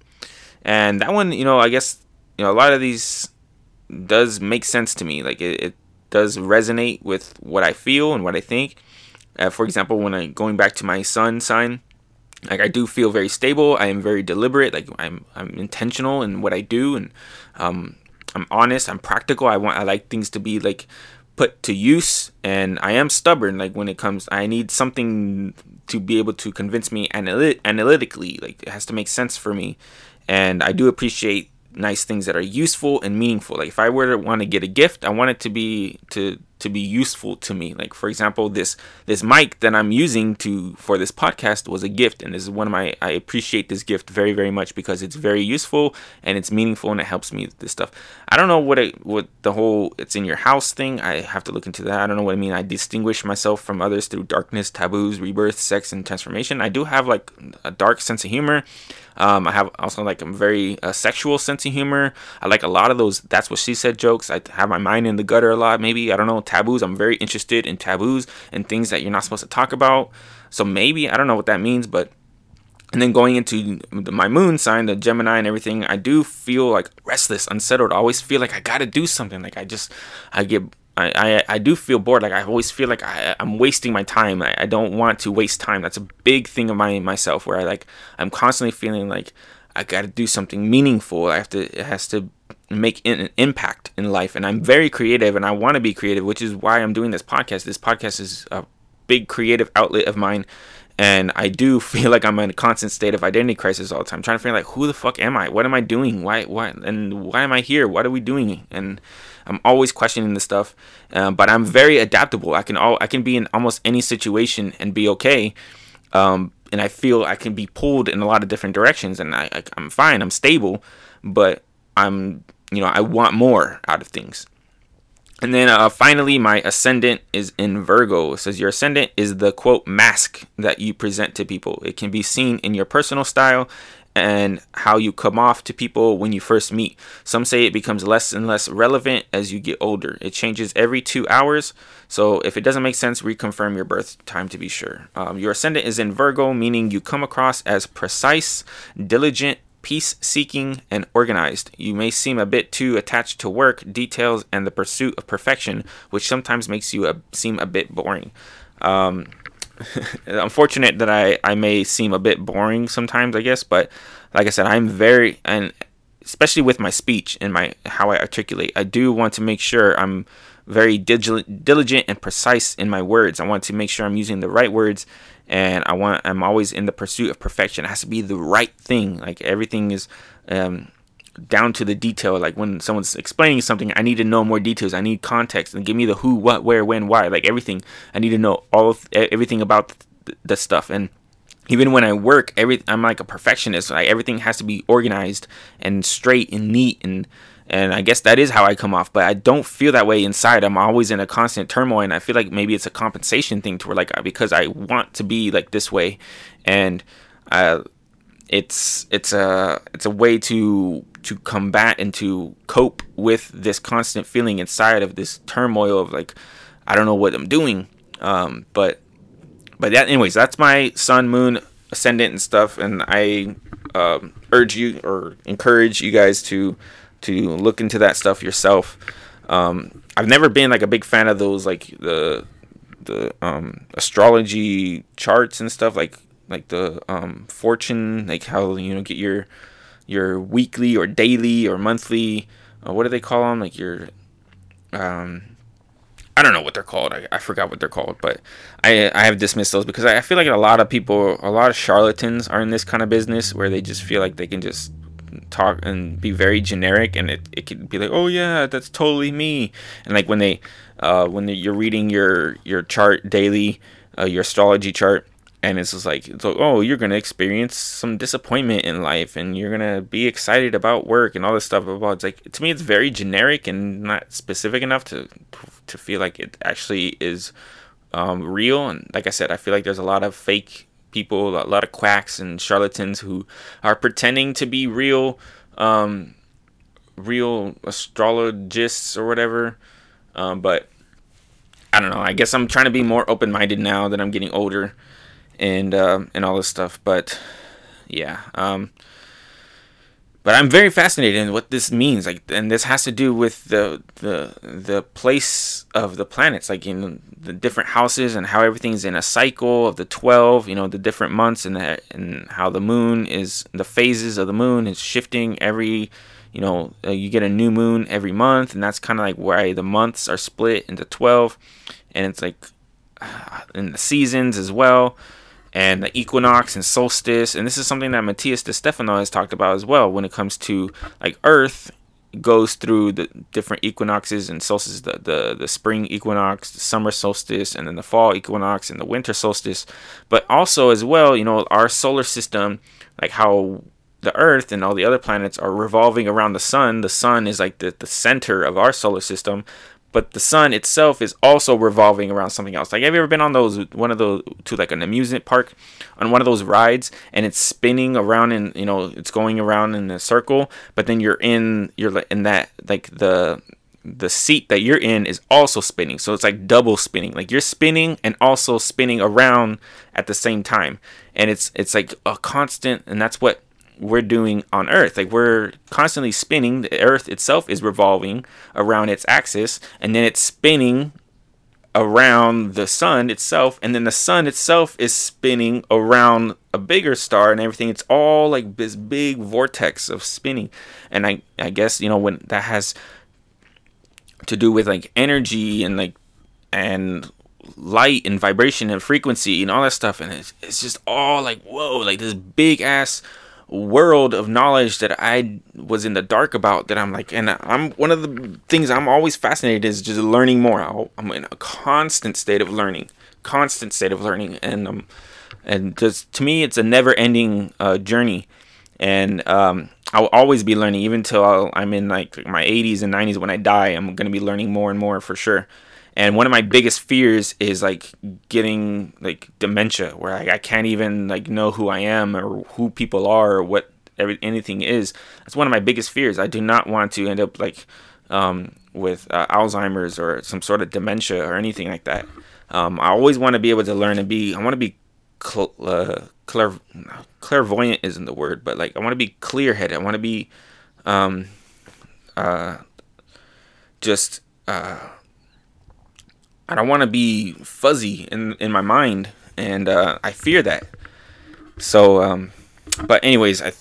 And that one, you know, I guess, you know, a lot of these does make sense to me. Like it, it does resonate with what I feel and what I think. Uh, for example, when I'm going back to my sun sign, like I do feel very stable. I am very deliberate. Like I'm I'm intentional in what I do, and um, I'm honest. I'm practical. I want I like things to be like put to use, and I am stubborn. Like when it comes, I need something to be able to convince me analyt- analytically. Like it has to make sense for me, and I do appreciate nice things that are useful and meaningful. Like if I were to want to get a gift, I want it to be to to be useful to me. Like for example, this this mic that I'm using to for this podcast was a gift, and this is one of my I appreciate this gift very very much because it's very useful and it's meaningful and it helps me with this stuff. I don't know what it what the whole it's in your house thing. I have to look into that. I don't know what I mean. I distinguish myself from others through darkness, taboos, rebirth, sex, and transformation. I do have like a dark sense of humor. Um, I have also like a very uh, sexual sense of humor. I like a lot of those. That's what she said jokes. I have my mind in the gutter a lot. Maybe I don't know taboos. I'm very interested in taboos and things that you're not supposed to talk about. So maybe I don't know what that means, but and then going into my moon sign, the Gemini and everything, I do feel like restless, unsettled. I always feel like I gotta do something. Like I just, I get I, I, do feel bored. Like I always feel like I, I'm wasting my time. I, I don't want to waste time. That's a big thing of my myself where I like I'm constantly feeling like I got to do something meaningful. I have to it has to make an impact in life. And I'm very creative and I want to be creative, which is why I'm doing this podcast. This podcast is a big creative outlet of mine. And I do feel like I'm in a constant state of identity crisis all the time, trying to figure like who the fuck am I? What am I doing? Why why and why am I here? What are we doing? And I'm always questioning this stuff, uh, but I'm very adaptable. I can all I can be in almost any situation and be okay. Um, and I feel I can be pulled in a lot of different directions, and I, I I'm fine. I'm stable, but I'm you know I want more out of things. And then uh, finally, my ascendant is in Virgo. It says your ascendant is the quote mask that you present to people. It can be seen in your personal style and how you come off to people when you first meet. Some say it becomes less and less relevant as you get older. It changes every two hours, so if it doesn't make sense, reconfirm your birth time to be sure. Um, your ascendant is in Virgo, meaning you come across as precise, diligent, peace seeking, and organized. You may seem a bit too attached to work, details, and the pursuit of perfection, which sometimes makes you a, seem a bit boring. Um, unfortunate that I, I may seem a bit boring sometimes, I guess, but like I said, I'm very and especially with my speech and my how I articulate, I do want to make sure I'm very diligent, diligent and precise in my words. I want to make sure I'm using the right words, and I want I'm always in the pursuit of perfection. It has to be the right thing. Like everything is um, down to the detail. Like when someone's explaining something, I need to know more details. I need context and give me the who, what, where, when, why. Like everything, I need to know all of everything about the stuff. And even when I work, every I'm like a perfectionist. Like everything has to be organized and straight and neat and and I guess that is how I come off. But I don't feel that way inside. I'm always in a constant turmoil, and I feel like maybe it's a compensation thing to where like because I want to be like this way, and uh, it's it's a it's a way to to combat and to cope with this constant feeling inside of this turmoil of like I don't know what I'm doing. Um, but but that anyways, that's my sun, moon, ascendant and stuff, and I um, urge you or encourage you guys to to look into that stuff yourself. Um, I've never been like a big fan of those like the the um, astrology charts and stuff like like the um, fortune like how you know get your your weekly or daily or monthly. Uh, what do they call them? Like your, um, I don't know what they're called. I, I forgot what they're called, but I I have dismissed those because I, I feel like a lot of people, a lot of charlatans are in this kind of business where they just feel like they can just talk and be very generic and it, it could be like oh yeah that's totally me and like when they uh, when they, you're reading your your chart daily uh, your astrology chart and it's just like, it's like oh you're gonna experience some disappointment in life and you're gonna be excited about work and all this stuff about it's like to me it's very generic and not specific enough to to feel like it actually is um, real. And like i said i feel like there's a lot of fake people a lot of quacks and charlatans who are pretending to be real um, real astrologists or whatever. Um, but i don't know. I guess i'm trying to be more open-minded now that i'm getting older and uh, and all this stuff. But yeah, um, but I'm very fascinated in what this means. Like, and this has to do with the the the place of the planets, like in the different houses and how everything's in a cycle of the twelve. You know, the different months and the, and how the moon is the phases of the moon is shifting every. You know, uh, you get a new moon every month, and that's kind of like why the months are split into twelve, and it's like in the seasons as well and the equinox and solstice. And this is something that Matías De Stefano has talked about as well when it comes to like Earth goes through the different equinoxes and solstices the, the the spring equinox the summer solstice and then the fall equinox and the winter solstice but also as well you know our solar system like how the earth and all the other planets are revolving around the sun the sun is like the, the center of our solar system but the sun itself is also revolving around something else. Like, have you ever been on those one of those to like an amusement park on one of those rides and it's spinning around and you know it's going around in a circle, but then you're in you're in that like the the seat that you're in is also spinning. So it's like double spinning. Like you're spinning and also spinning around at the same time. And it's it's like a constant and that's what we're doing on Earth. Like we're constantly spinning. The Earth itself is revolving around its axis, and then it's spinning around the sun itself, and then the sun itself is spinning around a bigger star and everything. It's all like this big vortex of spinning. And I, I guess, you know, when that has to do with like energy and like and light and vibration and frequency and all that stuff and it's, it's just all like whoa like this big ass world of knowledge that I was in the dark about that I'm like and I'm one of the things I'm always fascinated is just learning more. I'm in a constant state of learning, constant state of learning. And um and just to me it's a never ending uh, journey. And um I'll always be learning. Even till I'm in like my 80s and 90s when I die I'm going to be learning more and more for sure and one of my biggest fears is like getting like dementia where I, I can't even like know who i am or who people are or what every, anything is. That's one of my biggest fears. I do not want to end up like um, with uh, alzheimer's or some sort of dementia or anything like that. Um, i always want to be able to learn and be i want to be cl- uh, clair- clairvoyant isn't the word but like i want to be clear headed i want to be um, uh, just uh, I don't want to be fuzzy in in my mind, and uh, I fear that. So, um, but anyways, I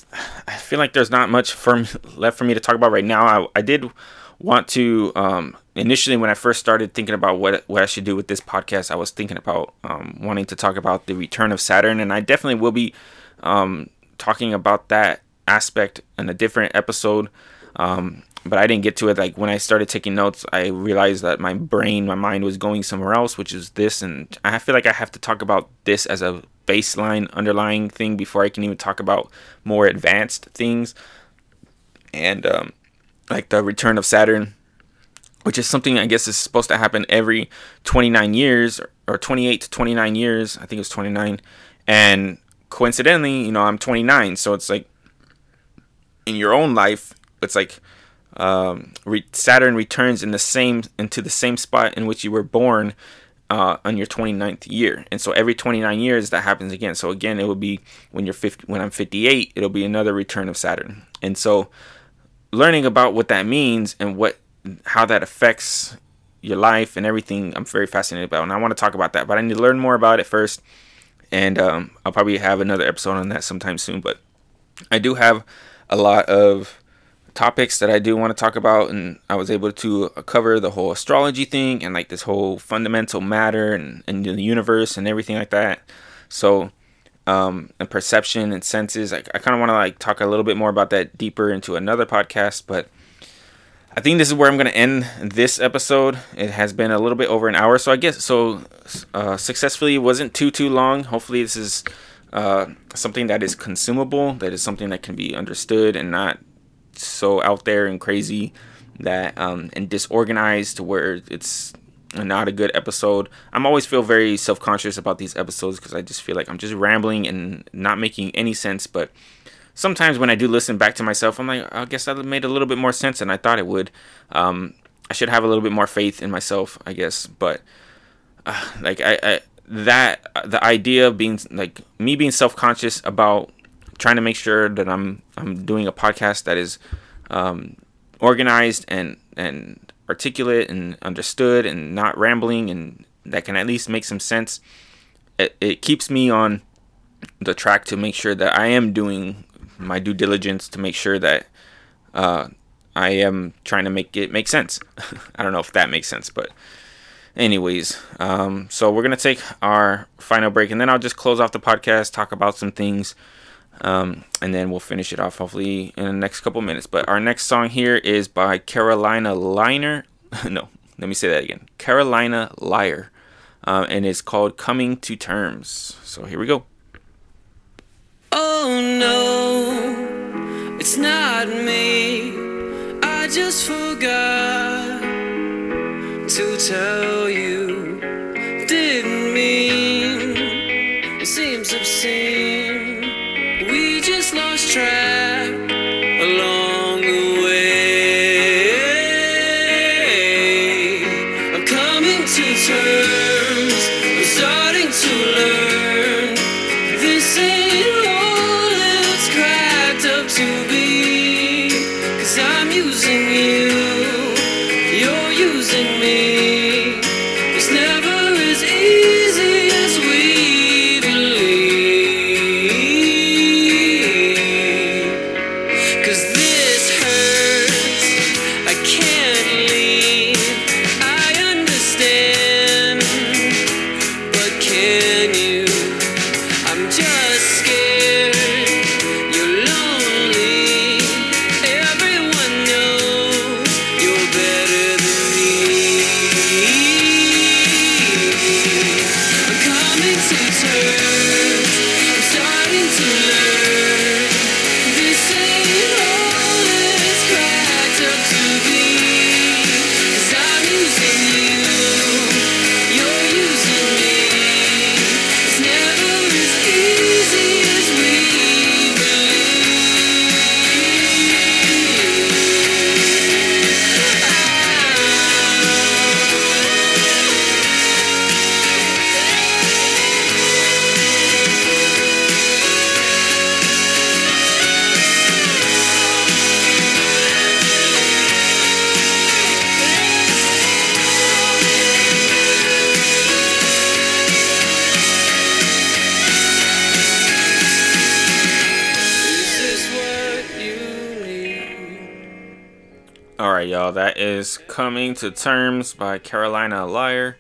I feel like there's not much for left for me to talk about right now. I I did want to um, initially when I first started thinking about what what I should do with this podcast, I was thinking about um, wanting to talk about the return of Saturn, and I definitely will be um, talking about that aspect in a different episode. Um, but I didn't get to it. Like when I started taking notes, I realized that my brain, my mind was going somewhere else, which is this. And I feel like I have to talk about this as a baseline, underlying thing before I can even talk about more advanced things. And um, like the return of Saturn, which is something I guess is supposed to happen every 29 years or 28 to 29 years. I think it was 29. And coincidentally, you know, I'm 29. So it's like in your own life, it's like um, re- Saturn returns in the same into the same spot in which you were born uh, on your 29th year, and so every 29 years that happens again. So again, it will be when you're 50, when I'm 58, it'll be another return of Saturn, and so learning about what that means and what how that affects your life and everything, I'm very fascinated about, and I want to talk about that, but I need to learn more about it first, and um, I'll probably have another episode on that sometime soon, but I do have a lot of topics that I do want to talk about, and I was able to cover the whole astrology thing and like this whole fundamental matter and, and the universe and everything like that. So, um, and perception and senses. I, I kind of want to like talk a little bit more about that deeper into another podcast, but I think this is where I'm going to end this episode. It has been a little bit over an hour, so I guess so. Uh, successfully wasn't too too long. Hopefully, this is uh, something that is consumable, that is something that can be understood and not so out there and crazy that um, and disorganized to where it's not a good episode. I'm always feel very self conscious about these episodes because I just feel like I'm just rambling and not making any sense. But sometimes when I do listen back to myself, I'm like, I guess that made a little bit more sense than I thought it would. Um, I should have a little bit more faith in myself, I guess. But uh, like I, I that the idea of being like me being self conscious about trying to make sure that I'm I'm doing a podcast that is um, organized and and articulate and understood and not rambling and that can at least make some sense. It, it keeps me on the track to make sure that I am doing my due diligence to make sure that uh, I am trying to make it make sense. I don't know if that makes sense, but anyways, um, so we're gonna take our final break and then I'll just close off the podcast, talk about some things Um, and then we'll finish it off hopefully in the next couple minutes. But our next song here is by Carolina Liner. no, let me say that again. Carolina Liar. Um, and it's called Coming to Terms. So here we go. Oh no, it's not me. I just forgot to tell you. Just "Coming to Terms" by Carolina Liar,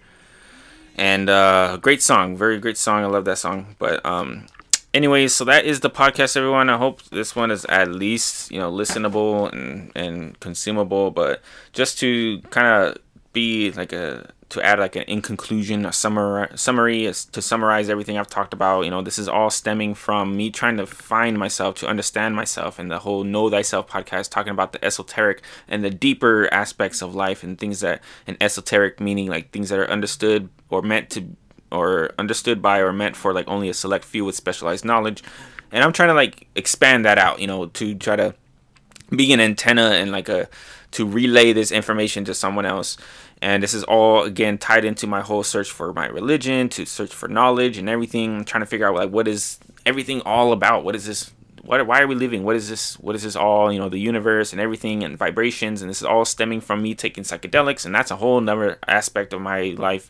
and uh, great song, very great song. I love that song. But um, anyways, so that is the podcast, everyone. I hope this one is at least you know listenable and and consumable. But just to kind of be like a to add like an in conclusion, a summary, summary is to summarize everything I've talked about. You know, this is all stemming from me trying to find myself, to understand myself, and the whole Know Thyself podcast, talking about the esoteric and the deeper aspects of life and things that, an esoteric meaning like things that are understood or meant to, or understood by or meant for like only a select few with specialized knowledge. And I'm trying to like expand that out, you know, to try to be an antenna and like a to relay this information to someone else. And this is all again tied into my whole search for my religion to search for knowledge and everything I'm trying to figure out like what is everything all about? What is this what why are we living? What is this what is this all you know the universe and everything and vibrations? And this is all stemming from me taking psychedelics and that's a whole nother aspect of my life.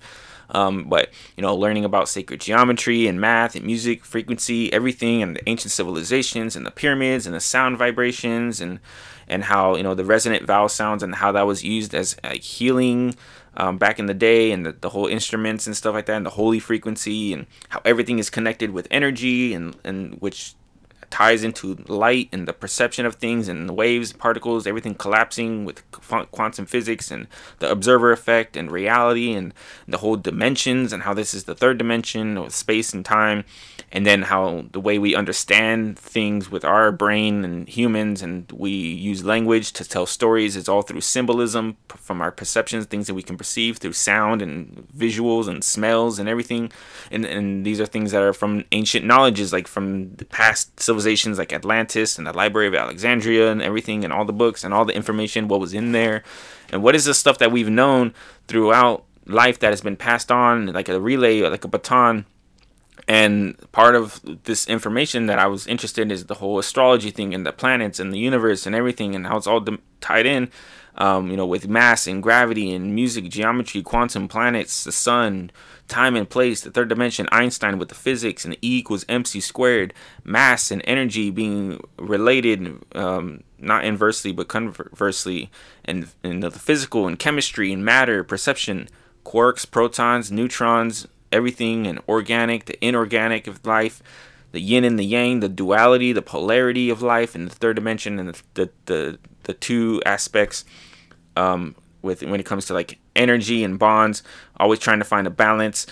Um, but you know learning about sacred geometry and math and music frequency everything and the ancient civilizations and the pyramids and the sound vibrations and and how you know the resonant vowel sounds and how that was used as like healing um, back in the day and the, the whole instruments and stuff like that and the holy frequency and how everything is connected with energy and and which ties into light and the perception of things and the waves, particles, everything collapsing with quantum physics and the observer effect and reality and the whole dimensions and how this is the third dimension with space and time and then how the way we understand things with our brain and humans and we use language to tell stories is all through symbolism from our perceptions things that we can perceive through sound and visuals and smells and everything. And, and these are things that are from ancient knowledges like from the past civilizations like atlantis and the library of alexandria and everything and all the books and all the information what was in there. And what is the stuff that we've known throughout life that has been passed on like a relay like a baton and part of this information that I was interested in is the whole astrology thing and the planets and the universe and everything and how it's all dim- tied in, um, you know, with mass and gravity and music, geometry, quantum planets, the sun, time and place, the third dimension, Einstein with the physics and E equals mc squared, mass and energy being related, um, not inversely but conversely, and, and the physical and chemistry and matter, perception, quarks, protons, neutrons, everything and organic, the inorganic of life, the yin and the yang, the duality, the polarity of life, and the third dimension, and the the the, the two aspects. Um, with when it comes to like energy and bonds, always trying to find a balance,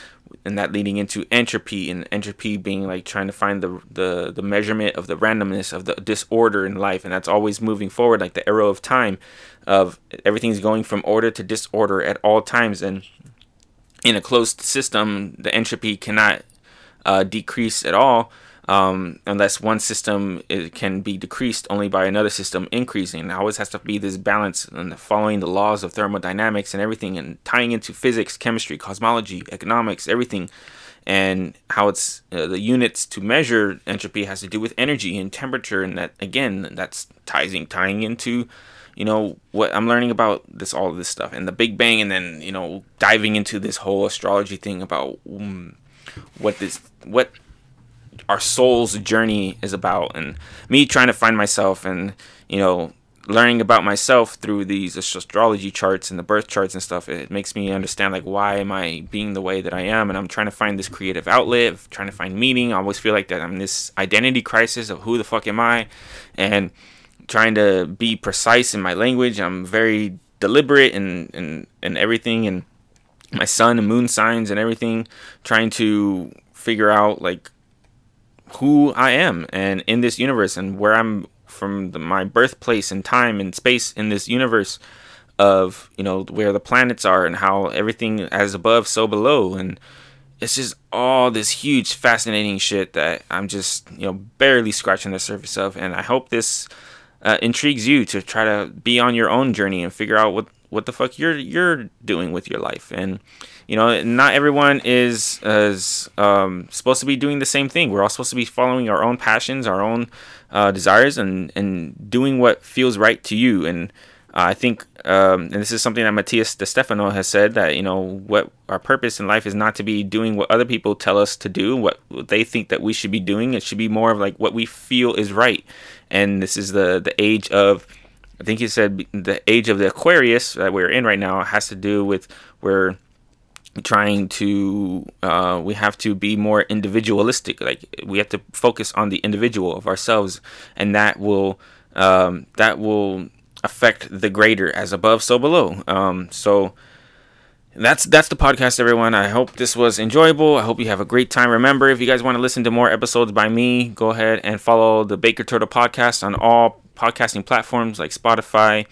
and that leading into entropy, and entropy being like trying to find the the the measurement of the randomness of the disorder in life, and that's always moving forward, like the arrow of time, of everything's going from order to disorder at all times, and in a closed system, the entropy cannot uh, decrease at all um, unless one system it can be decreased only by another system increasing. There always has to be this balance and following the laws of thermodynamics and everything, and tying into physics, chemistry, cosmology, economics, everything, and how it's uh, the units to measure entropy has to do with energy and temperature, and that again that's tying tying into you know what I'm learning about this all of this stuff and the Big Bang, and then you know diving into this whole astrology thing about um, what this what our soul's journey is about and me trying to find myself and you know learning about myself through these astrology charts and the birth charts and stuff it makes me understand like why am i being the way that i am? And i'm trying to find this creative outlet trying to find meaning. I always feel like that i'm this identity crisis of who the fuck am i? And trying to be precise in my language. I'm very deliberate and and, and everything and my sun and moon signs and everything trying to figure out like who I am and in this universe and where I'm from the, my birthplace and time and space in this universe of you know where the planets are and how everything as above so below. And it's just all this huge fascinating shit that I'm just you know barely scratching the surface of. And I hope this uh, intrigues you to try to be on your own journey and figure out what what the fuck you're you're doing with your life and you know, not everyone is is um, supposed to be doing the same thing. We're all supposed to be following our own passions, our own uh, desires, and and doing what feels right to you. And uh, I think, um, and this is something that Matías De Stefano has said that you know what our purpose in life is not to be doing what other people tell us to do, what, what they think that we should be doing. It should be more of like what we feel is right. And this is the the age of I think he said the age of the Aquarius that we're in right now has to do with we're trying to uh, we have to be more individualistic. Like we have to focus on the individual of ourselves and that will um, that will affect the greater as above so below. Um, so that's that's the podcast everyone i hope this was enjoyable i hope you have a great time remember if you guys want to listen to more episodes by me go ahead and follow the baker turtle podcast on all podcasting platforms like spotify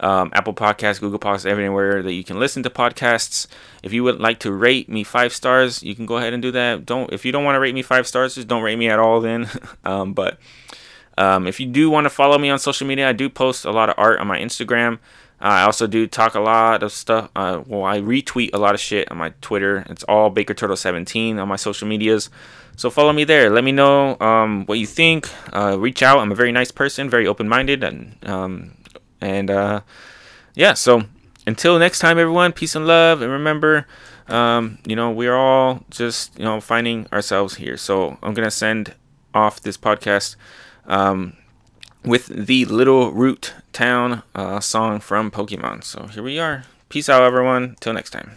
um, Apple Podcasts, Google Podcasts, everywhere that you can listen to podcasts. If you would like to rate me five stars, you can go ahead and do that. Don't if you don't want to rate me five stars, just don't rate me at all. Then, um, but um, if you do want to follow me on social media, I do post a lot of art on my Instagram. I also do talk a lot of stuff. Uh, well, I retweet a lot of shit on my Twitter. It's all Baker Turtle 17 on my social medias. So follow me there. Let me know um, what you think. Uh, reach out. I'm a very nice person, very open minded, and um, and uh, yeah, so until next time, everyone, peace and love. And remember, um, you know, we're all just, you know, finding ourselves here. So I'm to send off this podcast um, with the Littleroot Town uh, song from Pokemon. So here we are. Peace out, everyone. Till next time.